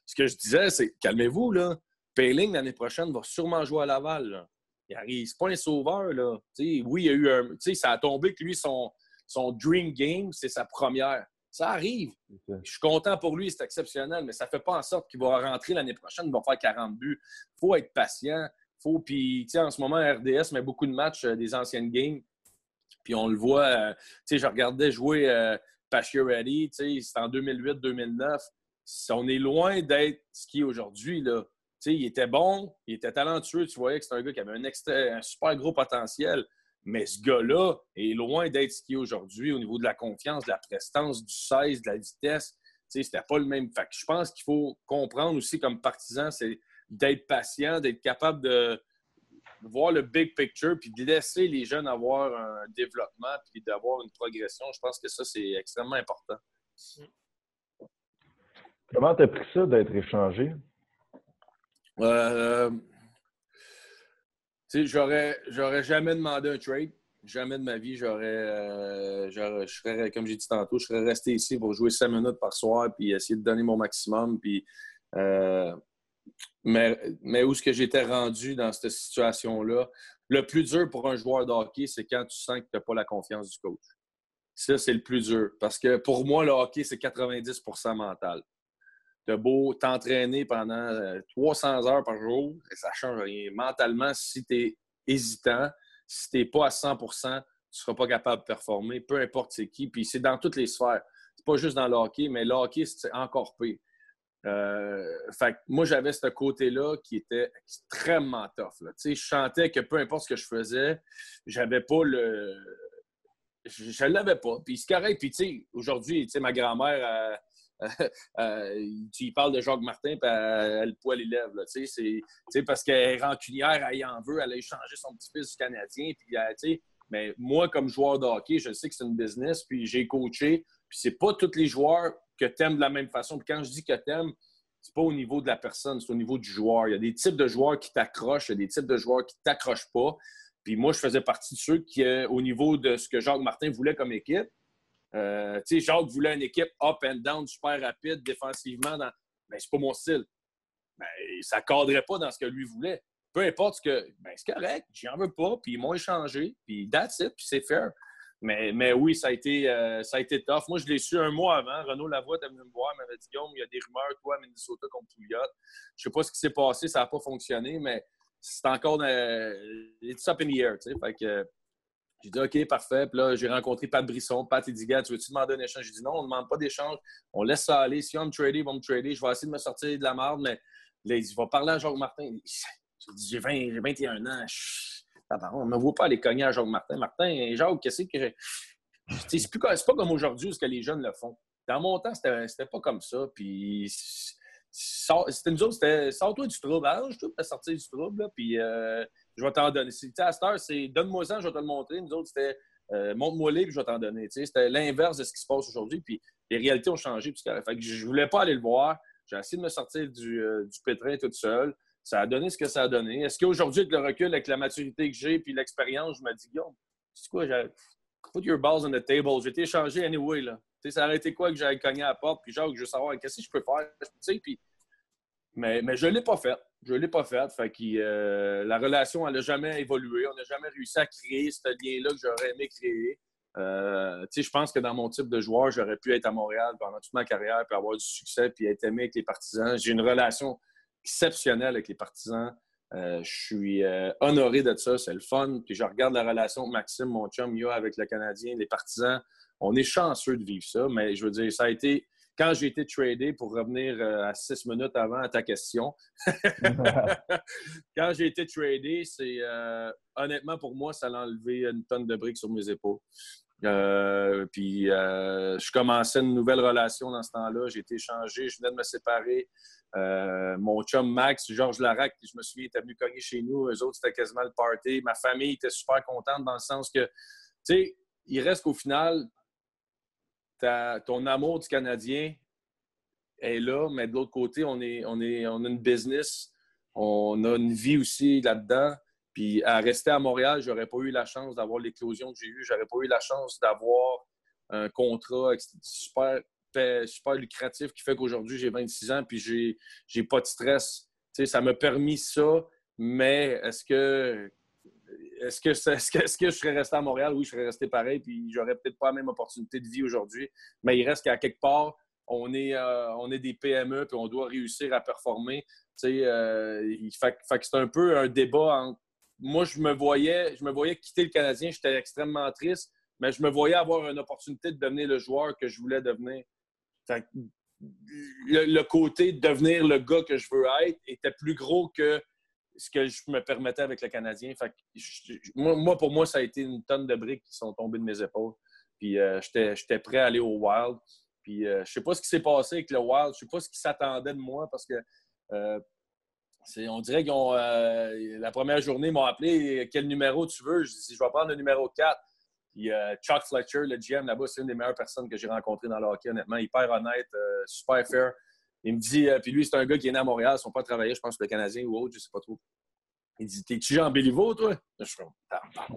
ce que je disais, c'est calmez-vous, là. Paling, l'année prochaine, va sûrement jouer à Laval, là. Il arrive, c'est pas un sauveur, là. oui, il y a eu un. Tu sais, ça a tombé que lui, son, son dream game, c'est sa première. Ça arrive. Je suis content pour lui, c'est exceptionnel, mais ça ne fait pas en sorte qu'il va rentrer l'année prochaine, il va faire 40 buts. Il faut être patient. Faut, puis, en ce moment, RDS met beaucoup de matchs euh, des anciennes games. Puis on le voit, euh, sais, je regardais jouer euh, Pacioretty, c'est en 2008-2009. On est loin d'être ce qui est aujourd'hui. Il était bon, il était talentueux, tu voyais que c'était un gars qui avait un, super gros potentiel. Mais ce gars-là est loin d'être ce qu'il est aujourd'hui au niveau de la confiance, de la prestance, du 16, de la vitesse. C'était pas le même. Fait je pense qu'il faut comprendre aussi comme partisan, c'est d'être patient, d'être capable de voir le big picture, puis de laisser les jeunes avoir un développement, puis d'avoir une progression. Je pense que ça, c'est extrêmement important. Comment tu as pris ça d'être échangé? Euh, j'aurais, j'aurais jamais demandé un trade. Jamais de ma vie, j'aurais, euh, je serais, comme j'ai dit tantôt, je serais resté ici pour jouer cinq minutes par soir puis essayer de donner mon maximum. Puis, euh, mais, mais où est-ce que j'étais rendu dans cette situation-là? Le plus dur pour un joueur de hockey, c'est quand tu sens que tu n'as pas la confiance du coach. Ça, c'est le plus dur. Parce que pour moi, le hockey, c'est 90% mental. Tu as beau t'entraîner pendant 300 euh, heures par jour, et ça change rien. Mentalement, si tu es hésitant, si tu pas à 100% tu ne seras pas capable de performer, peu importe c'est qui. Puis c'est dans toutes les sphères. C'est pas juste dans le hockey, mais le hockey, c'est encore pire. Euh, fait moi, j'avais ce côté-là qui était extrêmement tough. Je chantais que peu importe ce que je faisais, j'avais pas le. Je ne l'avais pas. Puis c'est correct. Puis, tu sais, aujourd'hui, ma grand-mère, euh, tu parles de Jacques Martin, puis elle, poil les lèvres. C'est parce qu'elle est rancunière, elle en veut, elle a échangé son petit-fils du Canadien. Puis, euh, mais moi, comme joueur de hockey, je sais que c'est une business, puis j'ai coaché. Puis c'est pas tous les joueurs que tu aimes de la même façon. Puis quand je dis que tu aimes, c'est pas au niveau de la personne, c'est au niveau du joueur. Il y a des types de joueurs qui t'accrochent, il y a des types de joueurs qui t'accrochent pas. Puis moi, je faisais partie de ceux qui, euh, au niveau de ce que Jacques Martin voulait comme équipe, euh, tu sais, Jacques voulait une équipe up and down, super rapide, défensivement. Dans... Ben, c'est pas mon style. Ben, ça cadrait pas dans ce que lui voulait. Peu importe ce que. Ben, c'est correct, j'en veux pas, puis ils m'ont échangé, puis that's it, puis c'est fair. Mais, mais oui, ça a, été, euh, ça a été tough. Moi, je l'ai su un mois avant. Renaud Lavoie est venu me voir, m'avait dit Guillaume, il y a des rumeurs, toi, à Minnesota contre Pouliot. Je sais pas ce qui s'est passé, ça n'a pas fonctionné, mais c'est encore. Euh, it's up in the air, tu sais. Fait que J'ai dit OK, parfait. Puis là, j'ai rencontré Pat Brisson. Pat, il dit tu veux-tu demander un échange? J'ai dit non, on ne demande pas d'échange. On laisse ça aller. Si on me trader, ils vont me trader. Je vais essayer de me sortir de la merde, mais là, il va parler à Jacques Martin. J'ai 21 ans. on ne me voit pas aller cogner à Jacques Martin. Martin, Jacques, qu'est-ce que j'ai? C'est pas comme aujourd'hui ce que les jeunes le font. Dans mon temps, c'était pas comme ça. Puis c'était nous autres, c'était sors-toi du trouble. Alors, je trouve sortir du trouble, puis euh, je vais t'en donner. À cette heure, c'est donne-moi ça, je vais te le montrer. Nous autres, c'était euh, montre-moi les, puis je vais t'en donner. C'était l'inverse de ce qui se passe aujourd'hui, puis les réalités ont changé. Puis, fait que je voulais pas aller le voir. J'ai essayé de me sortir du, euh, du pétrin toute seule. Ça a donné ce que ça a donné. Est-ce qu'aujourd'hui, avec le recul, avec la maturité que j'ai, puis l'expérience, je me dis, Guillaume, c'est quoi, put your balls on the table. J'ai été échangé anyway, là. ça aurait été quoi que j'allais cogner à la porte, puis genre, je veux savoir qu'est-ce que je peux faire, mais, mais je ne l'ai pas fait. Je ne l'ai pas fait. Fait euh, la relation, elle n'a jamais évolué. On n'a jamais réussi à créer ce lien-là que j'aurais aimé créer. Euh, je pense que dans mon type de joueur, j'aurais pu être à Montréal pendant toute ma carrière, puis avoir du succès, puis être aimé avec les partisans. J'ai une relation exceptionnelle avec les partisans. Euh, je suis honoré de ça, c'est le fun. Puis je regarde la relation que Maxime, mon chum, a avec le Canadien, les partisans. On est chanceux de vivre ça, mais je veux dire, ça a été quand j'ai été tradé, pour revenir euh, à six minutes avant à ta question, quand j'ai été tradé, c'est euh, honnêtement pour moi, ça a enlevé une tonne de briques sur mes épaules. Euh, puis je commençais une nouvelle relation dans ce temps-là. J'ai été changé, je venais de me séparer. mon chum Max, Georges Larac, je me souviens, était venu cogner chez nous. Eux autres, c'était quasiment le party. Ma famille était super contente dans le sens que, tu sais, il reste qu'au final, ton amour du Canadien est là, mais de l'autre côté, on, est, on, est, on a une business, on a une vie aussi là-dedans. Puis à rester à Montréal, j'aurais pas eu la chance d'avoir l'éclosion que j'ai eue. J'aurais pas eu la chance d'avoir un contrat super, super lucratif qui fait qu'aujourd'hui, j'ai 26 ans puis j'ai, j'ai pas de stress. ça m'a permis ça, mais est-ce que est-ce que, est-ce, que, je serais resté à Montréal? Oui, je serais resté pareil, puis j'aurais peut-être pas la même opportunité de vie aujourd'hui. Mais il reste qu'à quelque part, on est, euh, est des PME, puis on doit réussir à performer. Euh, que c'est un peu un débat Moi, je me voyais, je me voyais quitter le Canadien, j'étais extrêmement triste, mais je me voyais avoir une opportunité de devenir le joueur que je voulais devenir. le, le, côté de devenir le gars que je veux être était plus gros que ce que je me permettais avec le Canadien. moi, pour moi, ça a été une tonne de briques qui sont tombées de mes épaules. Puis euh, j'étais prêt à aller au Wild. Puis euh, je sais pas ce qui s'est passé avec le Wild. Je sais pas ce qui s'attendait de moi parce que euh, on dirait qu'ils la première journée, ils m'ont appelé quel numéro tu veux? Je dis je vais prendre le numéro 4. Puis Chuck Fletcher, le GM là-bas, c'est une des meilleures personnes que j'ai rencontrées dans le hockey, honnêtement. Hyper honnête, super fair. Il me dit, euh, puis lui, c'est un gars qui est né à Montréal, ils sont pas travaillés, je pense, le Canadien ou autre, je sais pas trop. Il dit, t'es-tu Jean Béliveau, toi? Je suis comme,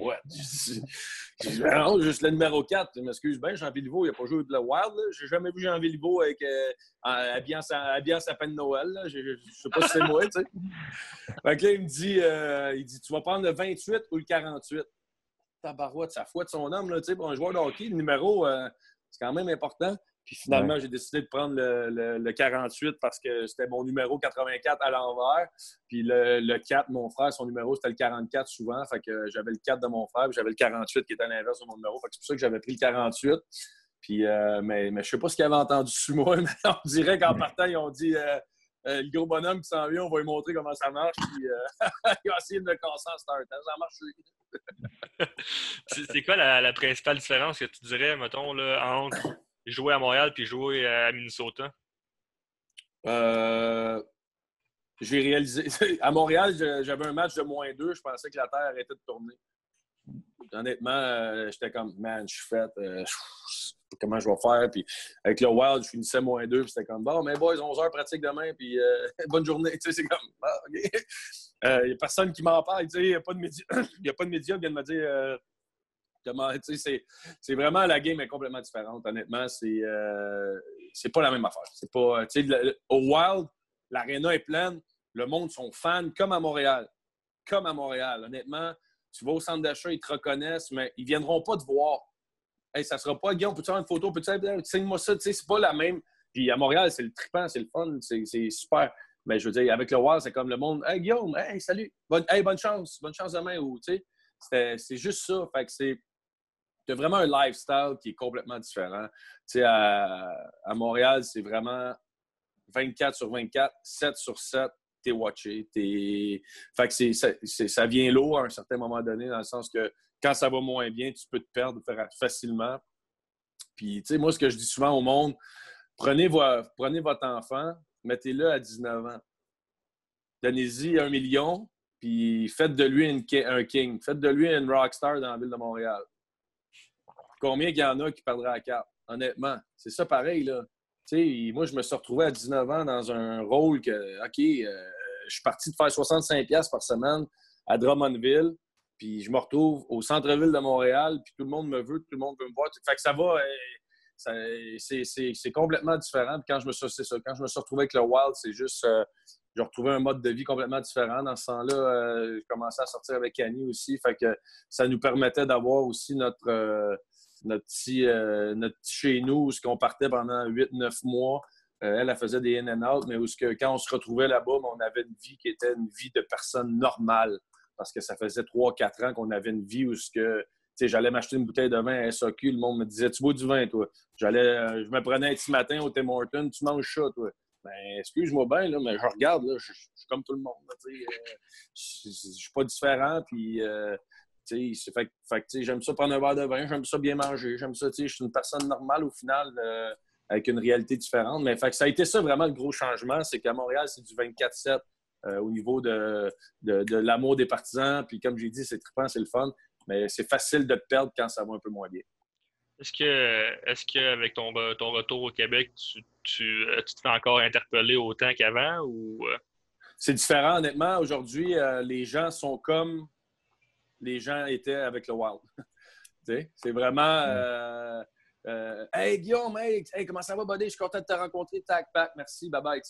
ouais. Je dis, non, juste le numéro 4. Je m'excuse bien, Jean Béliveau, il n'a pas joué de la Wild. J'ai jamais vu Jean Béliveau avec, euh, habillant, sa, peine de Noël. Je ne sais pas si c'est moi, tu sais. Là, il me dit, euh, il dit, tu vas prendre le 28 ou le 48? Tabarouette, ça de son homme, là, tu sais, pour un joueur de hockey, le numéro, euh, c'est quand même important. Puis finalement, j'ai décidé de prendre le, 48 parce que c'était mon numéro 84 à l'envers. Puis le, 4, mon frère, son numéro, c'était le 44 souvent. Fait que j'avais le 4 de mon frère, puis j'avais le 48 qui était à l'inverse de mon numéro. Fait que c'est pour ça que j'avais pris le 48. Puis, euh, mais, mais je sais pas ce qu'ils avaient entendu sur moi, mais on dirait qu'en partant, ils ont dit euh, euh, le gros bonhomme qui s'en vient, on va lui montrer comment ça marche. Puis il a essayé de me casser en start. Ça marche. c'est quoi la, la, principale différence que tu dirais, mettons, là, entre jouer à Montréal puis jouer à Minnesota? Euh, j'ai réalisé. À Montréal, j'avais un match de moins 2. Je pensais que la Terre arrêtait de tourner. Honnêtement, euh, j'étais comme, man, je suis fait. Euh, comment je vais faire? Puis avec le Wild, je finissais moins 2. Puis c'était comme, bon, mais boys, 11 heures pratique demain. Puis bonne journée. Tu sais, c'est comme, ah, Il n'y a personne qui m'en parle. De médias. Il n'y a pas de médias qui viennent me dire c'est vraiment la game est complètement différente. Honnêtement, c'est euh, pas la même affaire. C'est pas, au Wild, l'aréna est pleine, le monde sont fans comme à Montréal, comme à Montréal. Honnêtement, tu vas au centre d'achat, ils te reconnaissent, mais ils viendront pas te voir. Hey, ça sera pas Guillaume, peux-tu avoir une photo, peux-tu signe-moi ça, c'est pas la même. Puis à Montréal, c'est le trippant, c'est le fun, c'est super. Mais je veux dire, avec le Wild, c'est comme le monde. Hey Guillaume, hey, salut, bonne, hey, bonne chance, bonne chance demain. Ou, c'est juste ça. Fait c'est tu as vraiment un lifestyle qui est complètement différent. Tu sais, à, Montréal, c'est vraiment 24 sur 24, 7 sur 7, t'es watché. Fait que c'est, ça vient lourd à un certain moment donné, dans le sens que quand ça va moins bien, tu peux te perdre facilement. Puis, tu sais, moi, ce que je dis souvent au monde, prenez, prenez votre enfant, mettez-le à 19 ans. Donnez-y un million, puis faites de lui un king. Faites de lui une rockstar dans la ville de Montréal. Combien il y en a qui perdraient la carte? Honnêtement, c'est ça pareil, là. sais, moi, je me suis retrouvé à 19 ans dans un rôle que, OK, euh, je suis parti de faire 65$ par semaine à Drummondville, puis je me retrouve au centre-ville de Montréal, puis tout le monde me veut, tout le monde veut me voir. Fait que ça va, euh, c'est complètement différent. Quand je me suis, quand je me suis retrouvé avec le Wild, c'est juste, euh, j'ai retrouvé un mode de vie complètement différent. Dans ce euh, j'ai commencé à sortir avec Annie aussi. Fait que ça nous permettait d'avoir aussi notre, notre, petit, notre chez nous, où qu'on partait pendant 8-9 mois. elle, elle faisait des in and out, mais où que, quand on se retrouvait là-bas, on avait une vie qui était une vie de personne normale parce que ça faisait 3-4 ans qu'on avait une vie où ce que j'allais m'acheter une bouteille de vin à SOQ, le monde me disait Tu bois du vin, toi? J'allais, euh, je me prenais un petit matin au Tim Hortons, tu manges ça, toi? Ben, excuse-moi bien, là, mais je regarde, là, je, suis comme tout le monde. Euh, je ne suis pas différent, puis euh, fait, fait, j'aime ça prendre un verre de vin, j'aime ça bien manger, j'aime ça, je suis une personne normale au final, avec une réalité différente. Mais fait, ça a été ça vraiment le gros changement, c'est qu'à Montréal, c'est du 24-7. Euh, au niveau de, de, l'amour des partisans. Puis comme j'ai dit, c'est trippant, c'est le fun, mais c'est facile de perdre quand ça va un peu moins bien. Est-ce que est-ce qu'avec ton, ton retour au Québec, tu, tu, euh, tu, te fais encore interpeller autant qu'avant ou euh? C'est différent, honnêtement. Aujourd'hui, les gens sont comme les gens étaient avec le Wild. c'est vraiment Hey Guillaume, hey, comment ça va, buddy? Je suis content de te rencontrer. Tac, pack, merci, bye bye.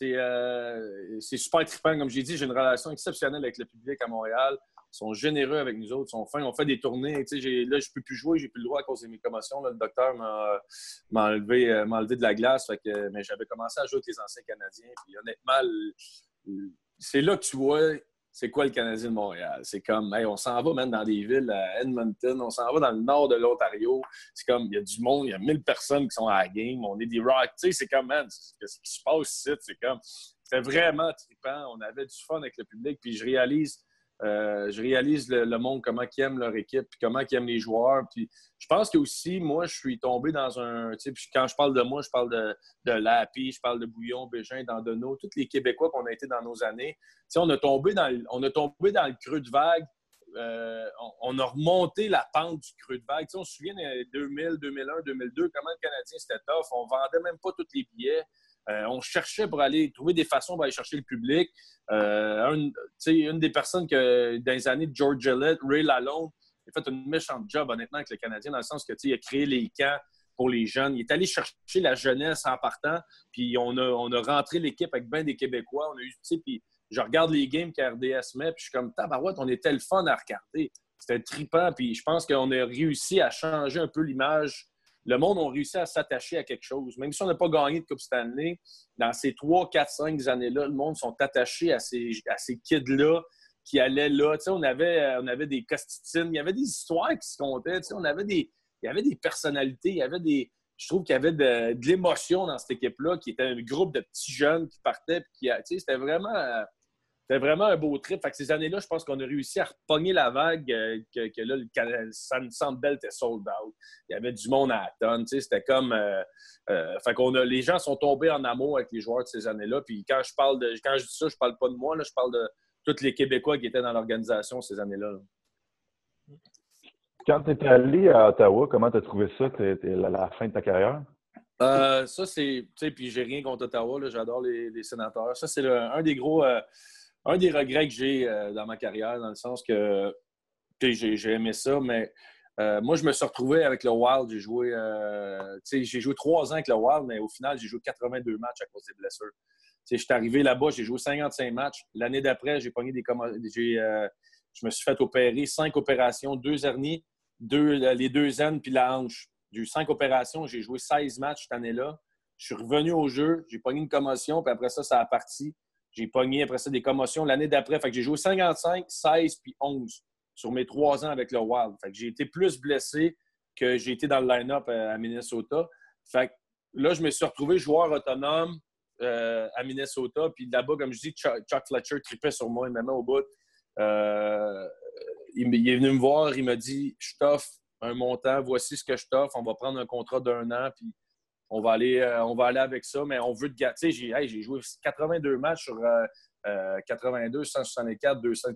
Euh, c'est super trippant. Comme j'ai dit, j'ai une relation exceptionnelle avec le public à Montréal. Ils sont généreux avec nous autres, ils sont fins. On fait des tournées. Là, je ne peux plus jouer, j'ai plus le droit à cause de mes commotions. le docteur m'a enlevé, euh, enlevé, de la glace. mais j'avais commencé à jouer avec les anciens Canadiens. Puis honnêtement, c'est là que tu vois c'est quoi le Canadien de Montréal? C'est comme, on s'en va même dans des villes à Edmonton, on s'en va dans le nord de l'Ontario. C'est comme, il y a du monde, il y a 1000 personnes qui sont à la game, on est des rock. Tu sais, c'est comme, man, qu'est-ce qui se passe ici? C'est comme, c'était vraiment trippant. On avait du fun avec le public. Puis je réalise euh, je réalise le, monde, comment ils aiment leur équipe, comment ils aiment les joueurs. Puis je pense que aussi, moi, je suis tombé dans un. Quand je parle de moi, je parle de, de Lapi, je parle de Bouillon, Bégin, d'Andonneau, tous les Québécois qu'on a été dans nos années. on a, tombé dans le, on a tombé dans le creux de vague. Euh, on, a remonté la pente du creux de vague. on se souvient de 2000, 2001, 2002, comment le Canadien c'était tough. On vendait même pas tous les billets. Euh, on cherchait pour aller trouver des façons pour aller chercher le public. Euh, une des personnes que dans les années George Gillette, Ray Lalonde, a fait une méchante job, honnêtement, avec le Canadien, dans le sens que il a créé les camps pour les jeunes. Il est allé chercher la jeunesse en partant, puis on a, on a rentré l'équipe avec bien des Québécois. On a eu, puis je regarde les games qu'RDS met, puis je suis comme, tabarouette, on était le fun à regarder. C'était trippant, puis je pense qu'on a réussi à changer un peu l'image le monde a réussi à s'attacher à quelque chose. Même si on n'a pas gagné de Coupe Stanley, dans ces 3, 4, 5 années-là, le monde sont attachés à ces, à ces kids-là qui allaient là. on, avait, on avait des costitines, il y avait des histoires qui se comptaient. on avait des, il y avait des personnalités, il y avait des. Je trouve qu'il y avait de, l'émotion dans cette équipe-là, qui était un groupe de petits jeunes qui partaient. C'était vraiment. C'était vraiment un beau trip. Fait que ces années-là, je pense qu'on a réussi à repogner la vague euh, que, que, là, le Centre Bell était sold out. Il y avait du monde à la tonne. C'était comme. Euh, euh, fait qu'on a, les gens sont tombés en amour avec les joueurs de ces années-là. Puis quand je parle de. Quand je dis ça, je parle pas de moi, là, je parle de tous les Québécois qui étaient dans l'organisation ces années-là. Quand tu étais allé à Ottawa, comment tu as trouvé ça, la, la, fin de ta carrière? ça, c'est. Tu sais, puis j'ai rien contre Ottawa, j'adore les, sénateurs. Ça, c'est un des gros un des regrets que j'ai euh, dans ma carrière, dans le sens que j'ai aimé ça, mais euh, moi, je me suis retrouvé avec le Wild. J'ai joué, euh, joué trois ans avec le Wild, mais au final, j'ai joué 82 matchs à cause des blessures. Je suis arrivé là-bas, j'ai joué 55 matchs. L'année d'après, j'ai pogné des je me suis fait opérer cinq opérations, deux hernies, deux, les deux aines puis la hanche. J'ai eu cinq opérations, j'ai joué 16 matchs cette année-là. Je suis revenu au jeu, j'ai pogné une commotion, puis après ça, ça a parti. J'ai pogné après ça des commotions l'année d'après. Que j'ai joué 55, 16 puis 11 sur mes trois ans avec le Wild. Fait que j'ai été plus blessé que j'ai été dans le line-up à Minnesota. Fait là, je me suis retrouvé joueur autonome euh, à Minnesota. Puis là-bas, comme je dis, Chuck, Fletcher tripait sur moi, il au bout. Euh, il, est venu me voir, il m'a dit Je t'offre un montant, voici ce que je t'offre, on va prendre un contrat d'un an, puis on va aller, euh, on va aller avec ça, mais on veut te gâter. J'ai joué 82 matchs sur 82, 164, 200,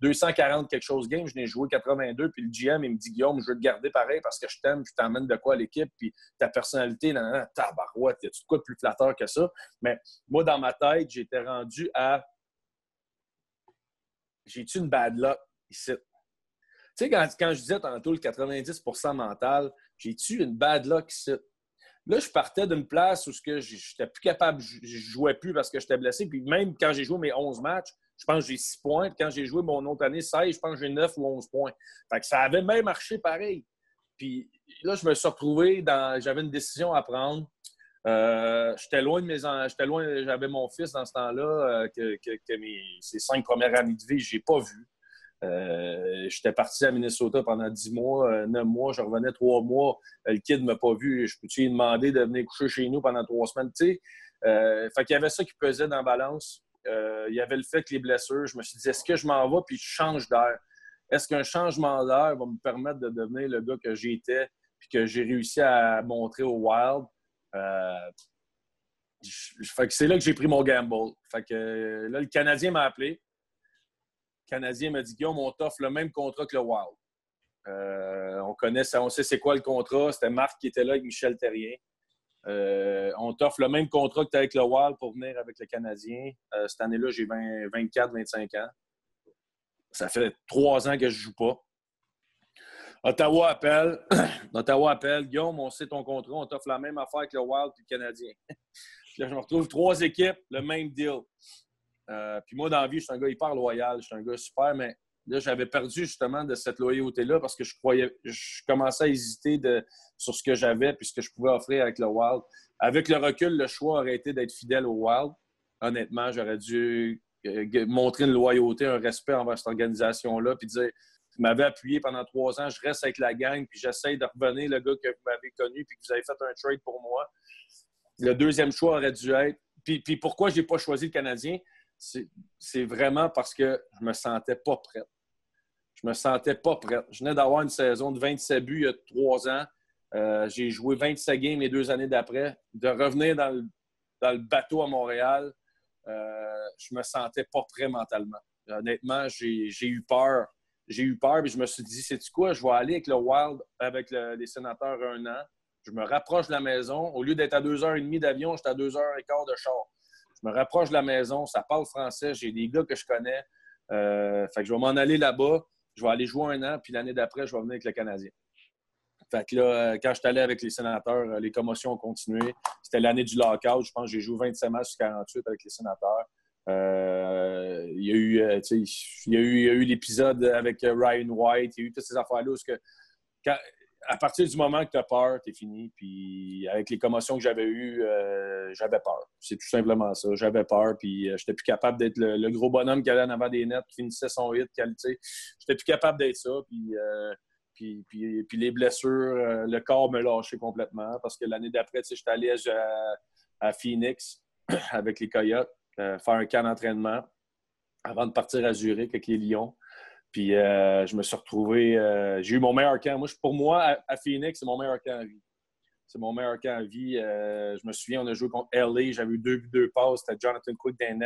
240 quelque chose game. Je n'ai joué 82, puis le GM, il me dit Guillaume, je veux te garder pareil parce que je t'aime, puis t'emmènes de quoi à l'équipe, puis ta personnalité, nan, nan, tabarouette, y a-tu de quoi de plus flatteur que ça? Mais moi, dans ma tête, j'étais rendu à. J'ai-tu une bad luck ici? Tu sais, quand, je disais tantôt le 90% mental, j'ai-tu une bad luck ici? Là, je partais d'une place où je n'étais plus capable, je ne jouais plus parce que j'étais blessé. Puis même quand j'ai joué mes 11 matchs, je pense que j'ai 6 points. Quand j'ai joué mon autre année 16, je pense que j'ai 9 ou 11 points. Fait que ça avait même marché pareil. Puis là, je me suis retrouvé dans. J'avais une décision à prendre. Euh, j'étais loin de mes j'étais loin j'avais mon fils dans ce temps-là euh, que, ses cinq premières années de vie je n'ai pas vu euh, j'étais parti à Minnesota pendant 10 mois, 9 euh, mois, je revenais 3 mois. Euh, le kid ne m'a pas vu. Je peux-tu lui demander de venir coucher chez nous pendant 3 semaines? Tu fait qu'il y avait ça qui pesait dans la balance. il y avait le fait que les blessures, je me suis dit, est-ce que je m'en vais puis je change d'air? Est-ce qu'un changement d'air va me permettre de devenir le gars que j'étais puis que j'ai réussi à montrer au Wild? fait que c'est là que j'ai pris mon gamble. Fait que là, le Canadien m'a appelé. Canadien m'a dit Guillaume, on t'offre le même contrat que le Wild. Euh, on connaît ça, on sait c'est quoi le contrat. C'était Marc qui était là avec Michel Terrien. Euh, on t'offre le même contrat que tu avec le Wild pour venir avec le Canadien. Euh, cette année-là, j'ai 24, 25 ans. Ça fait trois ans que je ne joue pas. Ottawa appelle. Ottawa appelle. Guillaume, on sait ton contrat. On t'offre la même affaire que le Wild et le Canadien. je me retrouve trois équipes, le même deal. Euh, puis moi, dans la vie, je suis un gars hyper loyal, je suis un gars super, mais là, j'avais perdu justement de cette loyauté-là parce que je croyais, je commençais à hésiter de, sur ce que j'avais puis ce que je pouvais offrir avec le Wild. Avec le recul, le choix aurait été d'être fidèle au Wild. Honnêtement, j'aurais dû euh, montrer une loyauté, un respect envers cette organisation-là, puis dire tu m'avais appuyé pendant trois ans, je reste avec la gang, puis j'essaye de revenir le gars que vous m'avez connu, puis que vous avez fait un trade pour moi. Le deuxième choix aurait dû être. Puis, puis pourquoi je n'ai pas choisi le Canadien? C'est vraiment parce que je me sentais pas prête. Je me sentais pas prête. Je venais d'avoir une saison de 27 buts il y a trois ans. Euh, j'ai joué 27 games les deux années d'après. De revenir dans le, bateau à Montréal, euh, je me sentais pas prêt mentalement. Honnêtement, j'ai eu peur. J'ai eu peur, et je me suis dit, c'est quoi, je vais aller avec le Wild, avec les sénateurs un an. Je me rapproche de la maison. Au lieu d'être à deux heures et demie d'avion, j'étais à deux heures et quart de char. Je me rapproche de la maison, ça parle français, j'ai des gars que je connais. Euh, fait que je vais m'en aller là-bas, je vais aller jouer un an, puis l'année d'après, je vais venir avec le Canadien. Fait que là, euh, quand je suis allé avec les sénateurs, euh, les commotions ont continué. C'était l'année du lockout. Je pense que j'ai joué 27 matchs sur 48 avec les sénateurs. il y a eu, l'épisode avec Ryan White. Il y a eu toutes ces affaires-là à partir du moment que tu as peur, tu es fini. Puis avec les commotions que j'avais eues, euh, j'avais peur. C'est tout simplement ça. J'avais peur. Puis euh, j'étais plus capable d'être le, gros bonhomme qui allait en avant des nets, qui finissait son hit. J'étais plus capable d'être ça. Puis, euh, puis, puis, les blessures, le corps me lâchait complètement. Parce que l'année d'après, j'étais allé à, à, Phoenix avec les Coyotes, faire un camp d'entraînement avant de partir à Zurich avec les Lions. Puis euh, je me suis retrouvé. Euh, j'ai eu mon meilleur camp. Moi, pour moi, à, Phoenix, c'est mon meilleur camp à vie. C'est mon meilleur camp à vie. Euh, je me souviens, on a joué contre LA. J'avais eu deux deux passes. C'était Jonathan Quick d'un.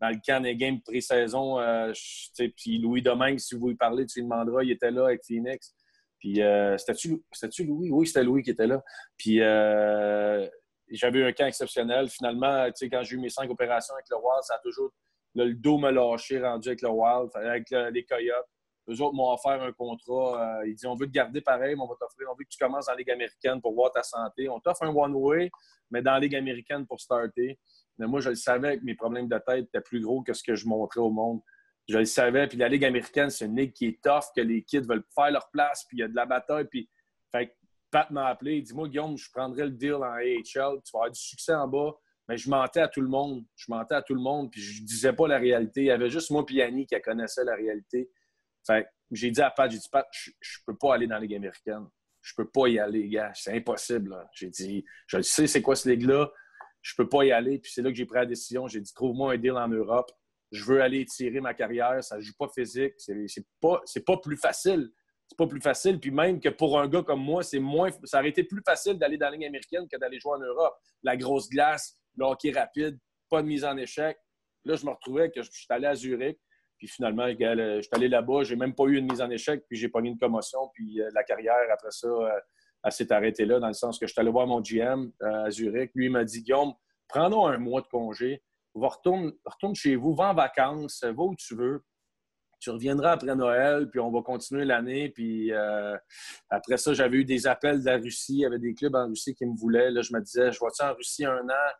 Dans le camp des games pré-saison, puis Louis Domingue, si vous lui parlez, tu lui demanderas, il était là avec Phoenix. Puis c'était-tu Louis? Oui, c'était Louis qui était là. Puis j'avais eu un camp exceptionnel. Finalement, quand j'ai eu mes cinq opérations avec le Wild, ça a toujours le dos m'a lâché rendu avec le Wild, avec les Coyotes. Eux autres m'ont offert un contrat. Euh, ils disent on veut te garder pareil, mais on va t'offrir, on veut que tu commences dans la Ligue américaine pour voir ta santé. On t'offre un one-way, mais dans la Ligue américaine pour starter. Mais moi, je le savais que mes problèmes de tête étaient plus gros que ce que je montrais au monde. Je le savais. Puis la Ligue américaine, c'est une ligue qui est tough, que les kids veulent faire leur place, puis il y a de la bataille. Puis, fait Pat m'a appelé. Il dit Moi, Guillaume, je prendrais le deal en AHL. Tu vas avoir du succès en bas mais je mentais à tout le monde. Je mentais à tout le monde, puis je disais pas la réalité. Il y avait juste moi et Yanni qui connaissait la réalité. Fait j'ai dit à Pat, j'ai dit, Pat, je, ne peux pas aller dans la Ligue américaine. je peux pas y aller, gars. C'est impossible. J'ai dit, je sais c'est quoi ce ligue-là. Je peux pas y aller. Puis c'est là que j'ai pris la décision. J'ai dit, trouve-moi un deal en Europe. Je veux aller tirer ma carrière. Ça joue pas physique. C'est pas, pas plus facile. C'est pas plus facile. Puis même que pour un gars comme moi, c'est moins. Ça aurait été plus facile d'aller dans la ligne américaine que d'aller jouer en Europe. La grosse glace, le hockey rapide, pas de mise en échec. Là, je me retrouvais que je suis allé à Zurich. Puis finalement, je suis allé là-bas, j'ai même pas eu une mise en échec, puis j'ai pas mis une commotion. Puis euh, la carrière, après ça, euh, elle s'est arrêtée là, dans le sens que je suis allé voir mon GM euh, à Zurich. Lui, il m'a dit Guillaume, prends-nous un mois de congé, va retourne, retourne chez vous, va en vacances, va où tu veux. Tu reviendras après Noël, puis on va continuer l'année. Puis après ça, j'avais eu des appels de la Russie. Il y avait des clubs en Russie qui me voulaient. Là, je me disais, je vois-tu en Russie un an?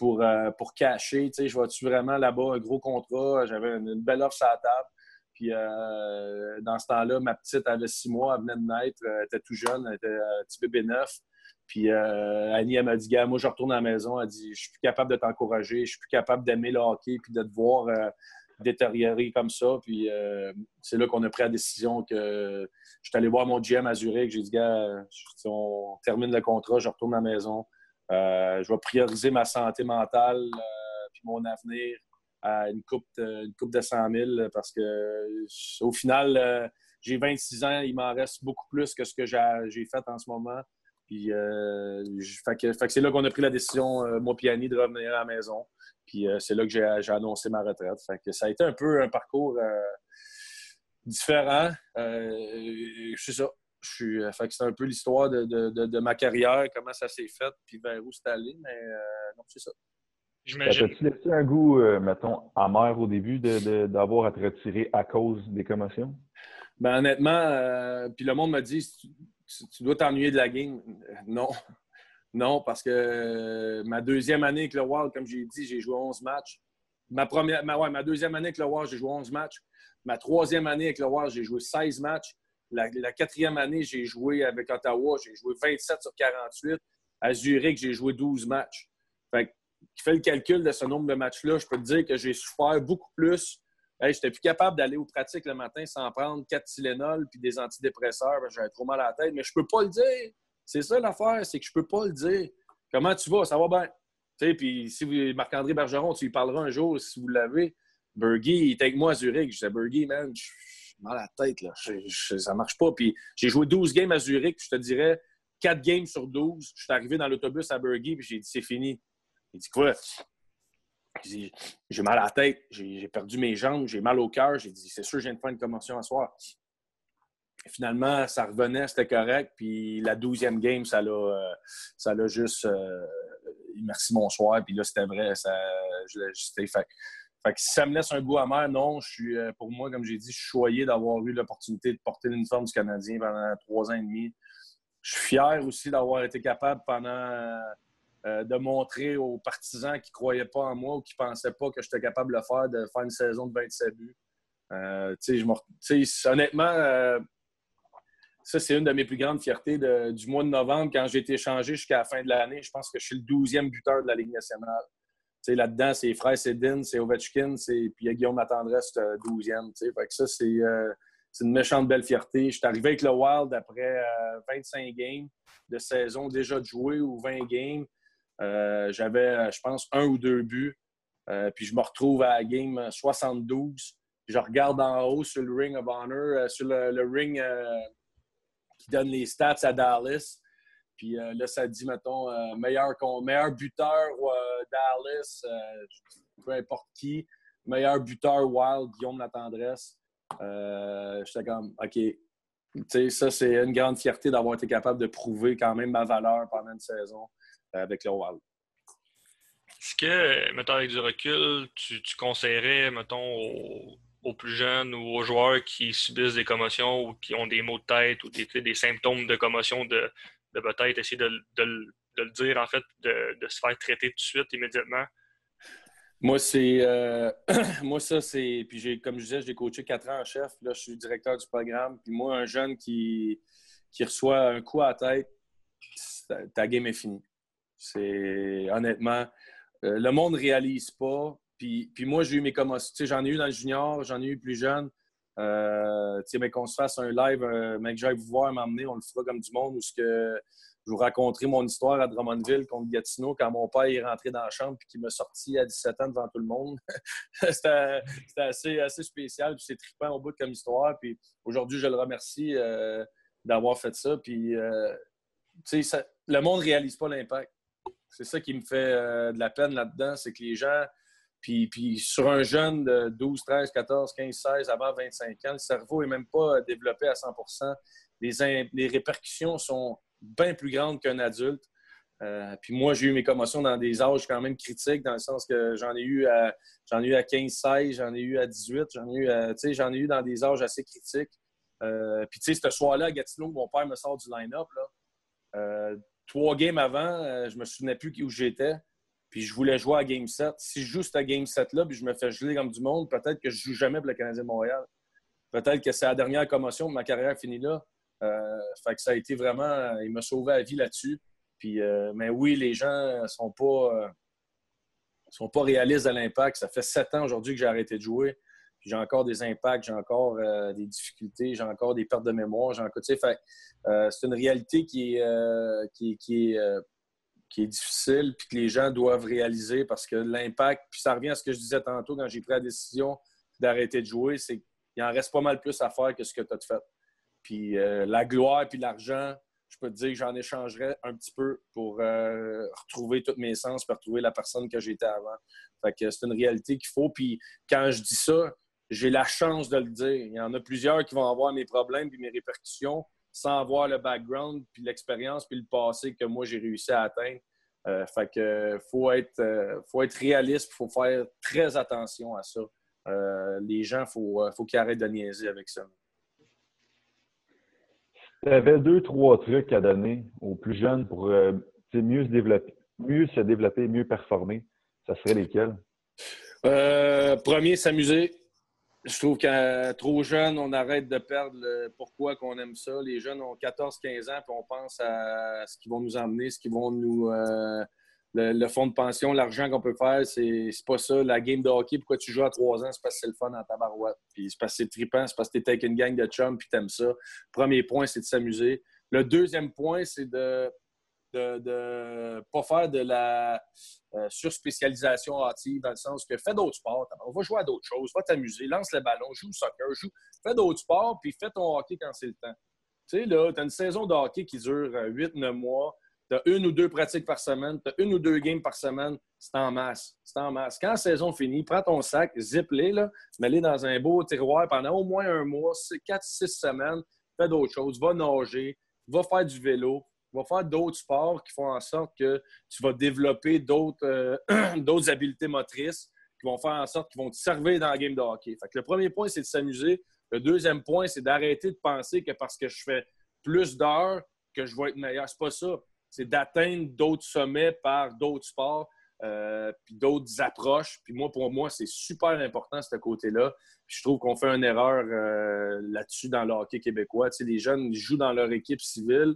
Pour, euh, pour cacher. Tu sais, je vois-tu vraiment là-bas un gros contrat? J'avais une, belle offre sur la table. Puis euh, dans ce temps-là, ma petite avait six mois, elle venait de naître, elle était tout jeune, elle était un petit bébé neuf. Puis euh, Annie, elle m'a dit, gars, moi, je retourne à la maison. Elle dit, je suis plus capable de t'encourager, je suis plus capable d'aimer le hockey puis de te voir détériorer comme ça. Puis c'est là qu'on a pris la décision que je suis allé voir mon GM à Zurich. J'ai dit, gars, on termine le contrat, je retourne à la maison. Euh, je vais prioriser ma santé mentale euh, puis mon avenir à une coupe de, une coupe de 100 000 parce que au final, j'ai 26 ans, il m'en reste beaucoup plus que ce que j'ai fait en ce moment. Puis, euh, c'est là qu'on a pris la décision, moi et Annie, de revenir à la maison. Puis c'est là que j'ai annoncé ma retraite. Fait que ça a été un peu un parcours différent. sais ça. Euh, c'est un peu l'histoire de, ma carrière, comment ça s'est fait, puis vers où c'est allé, mais euh, non, c'est ça. J'imagine. As-tu laissé un goût, euh, mettons, amer au début d'avoir à te retirer à cause des commotions? Ben, honnêtement, puis le monde m'a dit tu, dois t'ennuyer de la game. Non. Non, parce que ma deuxième année avec le Wild, comme j'ai dit, j'ai joué 11 matchs. Ma, première, ma, ma deuxième année avec le Wild, j'ai joué 11 matchs. Ma troisième année avec le Wild, j'ai joué 16 matchs. La, quatrième année, j'ai joué avec Ottawa, j'ai joué 27 sur 48. À Zurich, j'ai joué 12 matchs. Fait fais le calcul de ce nombre de matchs-là, je peux te dire que j'ai souffert beaucoup plus. Je j'étais plus capable d'aller aux pratiques le matin sans prendre 4 Tylenol puis des antidépresseurs. J'avais trop mal à la tête, mais je peux pas le dire. C'est ça l'affaire, c'est que je peux pas le dire. Comment tu vas? Ça va bien. Puis si vous, Marc-André Bergeron, tu lui parleras un jour si vous l'avez. Bergie, il était avec moi à Zurich. Je disais, Bergie, man, mal à la tête. Là. Je, ça marche pas. Puis j'ai joué 12 games à Zurich, je te dirais 4 games sur 12. Je suis arrivé dans l'autobus à Bergy, puis j'ai dit c'est fini. Il dit quoi? J'ai mal à la tête, j'ai perdu mes jambes, j'ai mal au cœur. J'ai dit c'est sûr, je viens de faire une commotion à soir. finalement, ça revenait, c'était correct. Puis la douzième game, ça l'a, euh, juste. Euh, merci, bonsoir. Puis là, c'était vrai. Ça, c'était fait. Fait que si ça me laisse un goût amer, non, je suis, euh, pour moi, comme j'ai dit, je suis choyé d'avoir eu l'opportunité de porter l'uniforme du Canadien pendant trois ans et demi. Je suis fier aussi d'avoir été capable pendant euh, de montrer aux partisans qui ne croyaient pas en moi ou qui ne pensaient pas que j'étais capable de le faire, de faire une saison de 27 buts. Euh, honnêtement, ça, c'est une de mes plus grandes fiertés du mois de novembre quand j'ai été échangé jusqu'à la fin de l'année. Je pense que je suis le 12e buteur de la Ligue nationale là-dedans, c'est Frère Sedin, c'est Ovechkin, puis y a Guillaume Latendresse, 12e. Fait que ça, euh, c'est une méchante belle fierté. Je suis arrivé avec le Wild après 25 euh, games de saison déjà de jouer ou 20 games. Euh, j'avais, je pense, un ou deux buts. puis je me retrouve à la game 72. Je regarde en haut sur le Ring of Honor, sur le ring qui donne les stats à Dallas. Puis euh, là, ça dit, mettons, euh, meilleur, meilleur buteur euh, Dallas, peu importe qui, meilleur buteur Wild, Guillaume Latendresse. J'étais comme, OK. Ça, c'est une grande fierté d'avoir été capable de prouver quand même ma valeur pendant une saison avec le Wild. Est-ce que, mettons, avec du recul, tu, conseillerais, mettons, aux, plus jeunes ou aux joueurs qui subissent des commotions ou qui ont des maux de tête ou des, des symptômes de commotion de, de peut-être essayer de, le dire, en fait, de, se faire traiter tout de suite, immédiatement? Moi, c'est. Euh, moi, ça, c'est. Puis, j'ai, comme je disais, j'ai coaché quatre ans en chef. Là, je suis directeur du programme. Puis, moi, un jeune qui, qui reçoit un coup à la tête, ta, game est finie. C'est. Honnêtement, euh, le monde ne réalise pas. Puis, puis moi, j'ai eu mes commotions. J'en ai eu dans le junior, j'en ai eu plus jeune. Euh, mais qu'on se fasse un live, euh, mais que j'aille vous voir m'emmener, on le fera comme du monde, où ce que je vous raconterai mon histoire à Drummondville contre Gatineau quand mon père est rentré dans la chambre et qu'il m'a sorti à 17 ans devant tout le monde. C'était assez, assez spécial, puis c'est trippant au bout comme histoire. Puis aujourd'hui, je le remercie euh, d'avoir fait ça. Puis, ça, le monde ne réalise pas l'impact. C'est ça qui me fait de la peine là-dedans, c'est que les gens puis, sur un jeune de 12, 13, 14, 15, 16, avant 25 ans, le cerveau n'est même pas développé à 100 les, les répercussions sont bien plus grandes qu'un adulte. Euh, puis moi, j'ai eu mes commotions dans des âges quand même critiques, dans le sens que j'en ai eu à, j'en ai eu à 15, 16, j'en ai eu à 18, j'en ai eu, j'en ai eu dans des âges assez critiques. Euh, puis tu sais, ce soir-là, à Gatineau, mon père me sort du line-up. Euh, trois games avant, je me souvenais plus où j'étais puis je voulais jouer à Game 7. Si je joue à Game 7-là, puis je me fais geler comme du monde, peut-être que je joue jamais pour le Canadien de Montréal. Peut-être que c'est la dernière commotion, ma carrière finit là. Euh, fait que ça a été vraiment... Il m'a sauvé la vie là-dessus. Puis, euh, mais oui, les gens sont. Euh, sont pas réalistes à l'impact. Ça fait sept ans aujourd'hui que j'ai arrêté de jouer. J'ai encore des impacts, j'ai encore des difficultés, j'ai encore des pertes de mémoire. J'ai encore, c'est une réalité qui est, qui est qui est difficile puis que les gens doivent réaliser parce que l'impact, puis ça revient à ce que je disais tantôt quand j'ai pris la décision d'arrêter de jouer, c'est qu'il en reste pas mal plus à faire que ce que tu as fait. Puis euh, la gloire puis l'argent, je peux te dire que j'en échangerais un petit peu pour euh, retrouver tous mes sens, pour retrouver la personne que j'étais avant. Fait que c'est une réalité qu'il faut. Puis quand je dis ça, j'ai la chance de le dire. Il y en a plusieurs qui vont avoir mes problèmes puis mes répercussions sans avoir le background, puis l'expérience, puis le passé que moi j'ai réussi à atteindre. Euh, fait que faut être, euh, faut être réaliste, il faut faire très attention à ça. Euh, les gens, il faut, faut qu'ils arrêtent de niaiser avec ça. Tu avais deux, trois trucs à donner aux plus jeunes pour mieux se développer, mieux se développer, mieux performer. Ça serait lesquels? premier, s'amuser je trouve qu'à trop jeune, on arrête de perdre le pourquoi qu'on aime ça. Les jeunes ont 14-15 ans, puis on pense à ce qu'ils vont nous emmener, ce qu'ils vont nous. Euh, le, fonds de pension, l'argent qu'on peut faire, c'est pas ça. La game de hockey, pourquoi tu joues à 3 ans, c'est parce que c'est le fun dans ta barouette. Puis c'est parce que c'est trippant, c'est parce que t'es avec une gang de chums, puis t'aimes ça. Premier point, c'est de s'amuser. Le deuxième point, c'est de de ne pas faire de la euh, surspécialisation hâtive dans le sens que fais d'autres sports. On va jouer à d'autres choses, va t'amuser, lance le ballon, joue au soccer, joue, fais d'autres sports, puis fais ton hockey quand c'est le temps. Tu sais, là, tu as une saison de hockey qui dure 8-9 euh, mois, tu as une ou deux pratiques par semaine, tu as une ou deux games par semaine, c'est en masse. C'est en masse. Quand la saison finit, prends ton sac, zip-les, mets-les dans un beau tiroir pendant au moins un mois, 4-6 semaines, fais d'autres choses, va nager, va faire du vélo, va faire d'autres sports qui font en sorte que tu vas développer d'autres euh, habiletés motrices qui vont faire en sorte qu'ils vont te servir dans la game de hockey. Le premier point, c'est de s'amuser. Le deuxième point, c'est d'arrêter de penser que parce que je fais plus d'heures, que je vais être meilleur. C'est pas ça. C'est d'atteindre d'autres sommets par d'autres sports, euh, puis d'autres approches. Puis moi, pour moi, c'est super important, ce côté-là. je trouve qu'on fait une erreur euh, là-dessus dans le hockey québécois. Tu les jeunes jouent dans leur équipe civile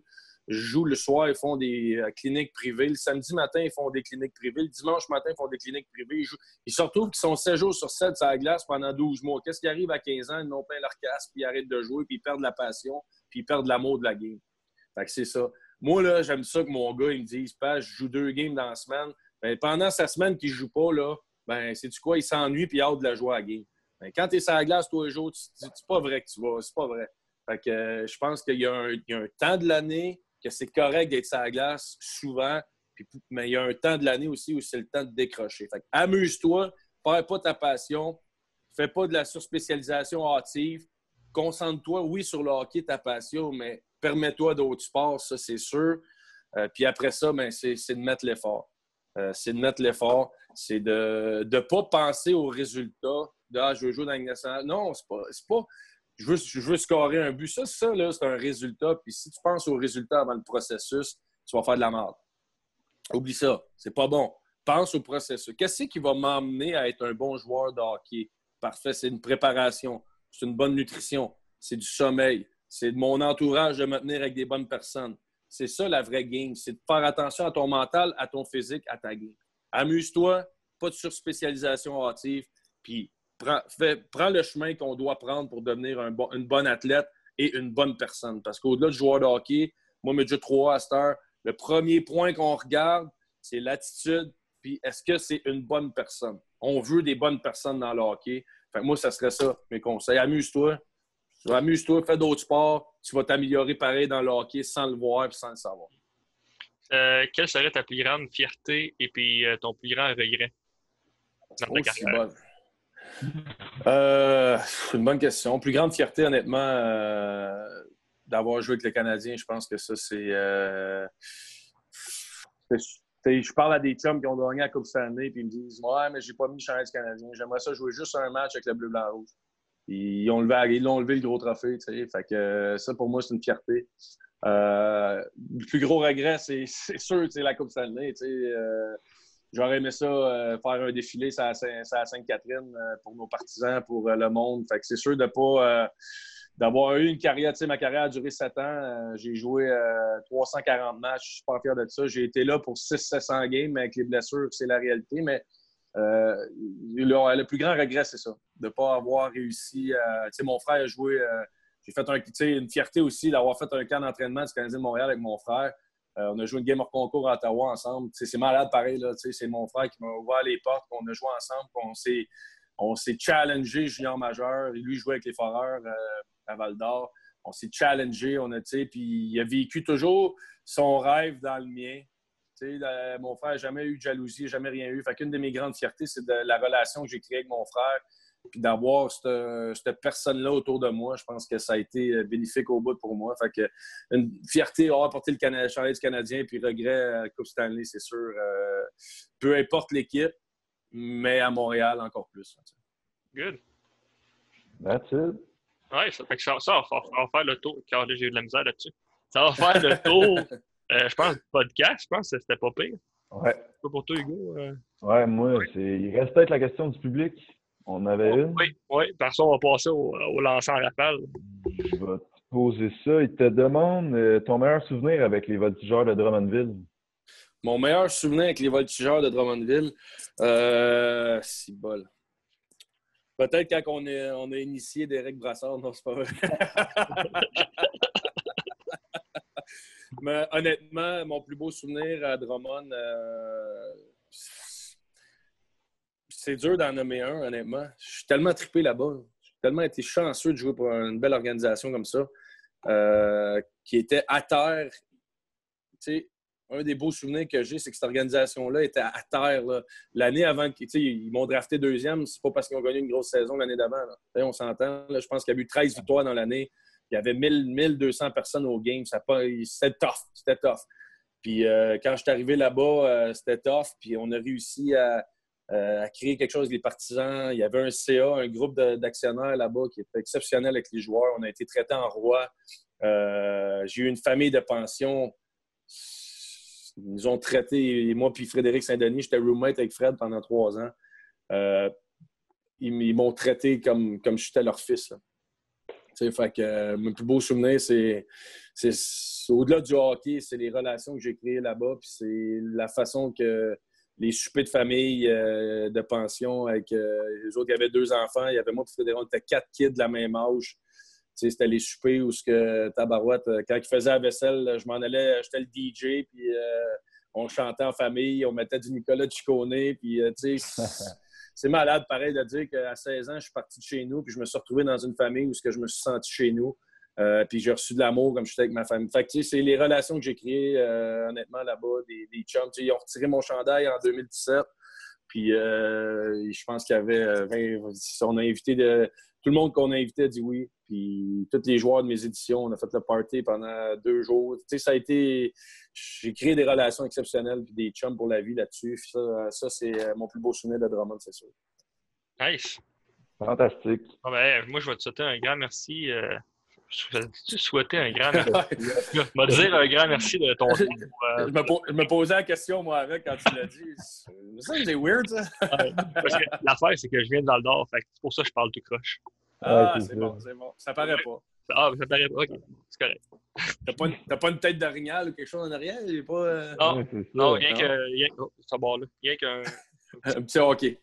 jouent le soir, ils font des euh, cliniques privées. Le samedi matin, ils font des cliniques privées. Le dimanche matin, ils font des cliniques privées. Ils, se retrouvent qu'ils sont 16 jours sur 7 sur la glace pendant 12 mois. Qu'est-ce qui arrive à 15 ans? Ils n'ont pas leur casse, puis ils arrêtent de jouer, puis ils perdent la passion, puis ils perdent l'amour de la game. Fait que c'est ça. Moi, là, j'aime ça que mon gars, il me dise, je joue deux games dans la semaine. Ben, pendant sa semaine qu'il ne joue pas, là, ben, c'est du quoi? Il s'ennuie, puis il a hâte de la jouer à la game. Ben, quand tu es sur la glace tous les jours, c'est pas vrai que tu vas. C'est pas vrai. Fait que euh, je pense qu'il y, y, a un temps de l'année que c'est correct d'être sur la glace souvent, mais il y a un temps de l'année aussi où c'est le temps de décrocher. amuse-toi, perds pas ta passion, fais pas de la surspécialisation hâtive, concentre-toi, oui, sur le hockey, ta passion, mais permets-toi d'autres sports, ça, c'est sûr. Euh, puis après ça, ben, c'est de mettre l'effort. Euh, c'est de mettre l'effort. C'est de ne pas penser aux résultats. De, ah, je veux jouer dans la. Non, c'est pas je veux, scorer un but. Ça, ça c'est un résultat. Puis si tu penses au résultat avant le processus, tu vas faire de la merde. Oublie ça. C'est pas bon. Pense au processus. Qu'est-ce qui va m'emmener à être un bon joueur de hockey? Parfait. C'est une préparation. C'est une bonne nutrition. C'est du sommeil. C'est de mon entourage de me tenir avec des bonnes personnes. C'est ça la vraie game. C'est de faire attention à ton mental, à ton physique, à ta game. Amuse-toi. Pas de surspécialisation hâtive. Puis prends, prends le chemin qu'on doit prendre pour devenir un bon, une bonne athlète et une bonne personne. Parce qu'au-delà du joueur de hockey, moi, Midget 3 à cette heure, le premier point qu'on regarde, c'est l'attitude, puis est-ce que c'est une bonne personne? On veut des bonnes personnes dans le hockey. Fait moi, ça serait ça, mes conseils. Amuse-toi. Amuse-toi, fais d'autres sports. Tu vas t'améliorer pareil dans le hockey sans le voir et sans le savoir. Euh, quelle serait ta plus grande fierté et puis euh, ton plus grand regret dans ta carrière? Euh, c'est une bonne question. Plus grande fierté, honnêtement, d'avoir joué avec les Canadiens, je pense que ça, c'est. je parle à des chums qui ont gagné la Coupe Stanley et ils me disent Ouais, mais j'ai pas mis le chandail canadien. J'aimerais ça jouer juste un match avec le bleu, blanc, rouge. Ils levé, ils ont levé le gros trophée. Fait que ça, pour moi, c'est une fierté. Euh, le plus gros regret, c'est sûr, la Coupe Stanley. Euh, J'aurais aimé ça euh, faire un défilé à, Sainte-Catherine euh, pour nos partisans, pour le monde. C'est sûr de pas d'avoir eu une carrière. Ma carrière a duré sept ans. J'ai joué 340 matchs. Je suis pas fier de ça. J'ai été là pour 600-700 games, avec les blessures, c'est la réalité. Mais le, plus grand regret, c'est ça, de ne pas avoir réussi. mon frère a joué j'ai fait un, une fierté aussi d'avoir fait un camp d'entraînement du Canadien de Montréal avec mon frère. Euh, on a joué une game of concours à Ottawa ensemble. c'est malade pareil. C'est mon frère qui m'a ouvert les portes. On a joué ensemble. On s'est challengé junior majeur. Lui jouait avec les Foreurs euh, à Val d'Or. On s'est challengé. On a, puis il a vécu toujours son rêve dans le mien. mon frère n'a jamais eu de jalousie, jamais rien eu. Fait qu'une de mes grandes fiertés, c'est de la relation que j'ai créée avec mon frère puis d'avoir cette, personne-là autour de moi, je pense que ça a été euh, bénéfique au bout pour moi. Fait que une fierté d'avoir porté le Canada, du Canadien, puis regret à la Coupe Stanley, c'est sûr. Euh, peu importe l'équipe, mais à Montréal encore plus. Good. That's it. Oui, ça, fait que ça, ça, va, faire le tour. Car j'ai eu de la misère là-dessus. Ça va faire le tour, euh, je pense, du podcast. Je pense que c'était pas pire. Ouais. Pas pour toi, Hugo. Ouais, moi, il reste peut-être la question du public. On avait une? Oui, oui. Par on va passer au, au lancer en rafale. Je vais te poser ça. Il te demande euh, ton meilleur souvenir avec les voltigeurs de Drummondville. Mon meilleur souvenir avec les voltigeurs de Drummondville, euh, c'est bol. Peut-être quand on, est, on a initié Derek Brassard, non, c'est pas vrai. Mais honnêtement, mon plus beau souvenir à Drummond, euh, c'est dur d'en nommer un, honnêtement. Je suis tellement trippé là-bas. J'ai tellement été chanceux de jouer pour une belle organisation comme ça, euh, qui était à terre. un des beaux souvenirs que j'ai, c'est que cette organisation-là était à terre. L'année avant, ils m'ont drafté deuxième, c'est pas parce qu'ils ont gagné une grosse saison l'année d'avant. On s'entend. Je pense qu'il y a eu 13 victoires dans l'année. Il y avait 1000, 1200 personnes au game. C'était tough. C'était tough. Puis euh, quand je suis arrivé là-bas, euh, c'était tough. Puis on a réussi à, euh, à créer quelque chose avec les partisans. Il y avait un CA, un groupe d'actionnaires là-bas qui était exceptionnel avec les joueurs. On a été traités en roi. Euh, j'ai eu une famille de pension. Ils nous ont traités, moi puis Frédéric Saint-Denis, j'étais roommate avec Fred pendant trois ans. Euh, ils, m'ont traité comme, comme j'étais leur fils. Fait que, mon plus beau souvenir, c'est au-delà du hockey, c'est les relations que j'ai créées là-bas, puis c'est la façon que les soupers de famille euh, de pension avec euh, les autres. Il y avait deux enfants. Il y avait moi et Frédéric. On était quatre kids de la même âge. C'était les soupers où ce que Tabarouette, euh, quand il faisait la vaisselle, je m'en allais, j'étais le DJ, puis on chantait en famille, on mettait du Nicolas Ciccone, puis c'est malade pareil de dire qu'à 16 ans, je suis parti de chez nous, puis je me suis retrouvé dans une famille où ce que je me suis senti chez nous. Euh, puis j'ai reçu de l'amour comme j'étais avec ma famille. Fait que, c'est les relations que j'ai créées, euh, honnêtement, là-bas, des, des chums. ils ont retiré mon chandail en 2017. Puis euh, je pense qu'il y avait 20, On a invité de, tout le monde qu'on a invité a dit oui. Puis tous les joueurs de mes éditions, on a fait le party pendant deux jours. Tu sais, ça a été. J'ai créé des relations exceptionnelles puis des chums pour la vie là-dessus. Ça, ça c'est mon plus beau souvenir de Drummond, c'est sûr. Nice. Fantastique. ben, moi, je vais te souhaiter un grand merci. Souhaitais un grand merci. je vais dire un grand merci de ton je, me, je me posais la question, moi, avec, quand tu l'as dit. Ça, c'est weird, ça. parce que l'affaire, c'est que je viens de dans le Nord, c'est pour ça que je parle tout croche. Ah, c'est bon, c'est bon. Ça paraît pas. Ah, ça paraît pas. OK, c'est correct. T'as pas, une, pas une tête d'orignal ou quelque chose en arrière? Pas, euh... Non, non, rien que. Rien, oh, ça barre là. Rien qu'un. un petit hockey.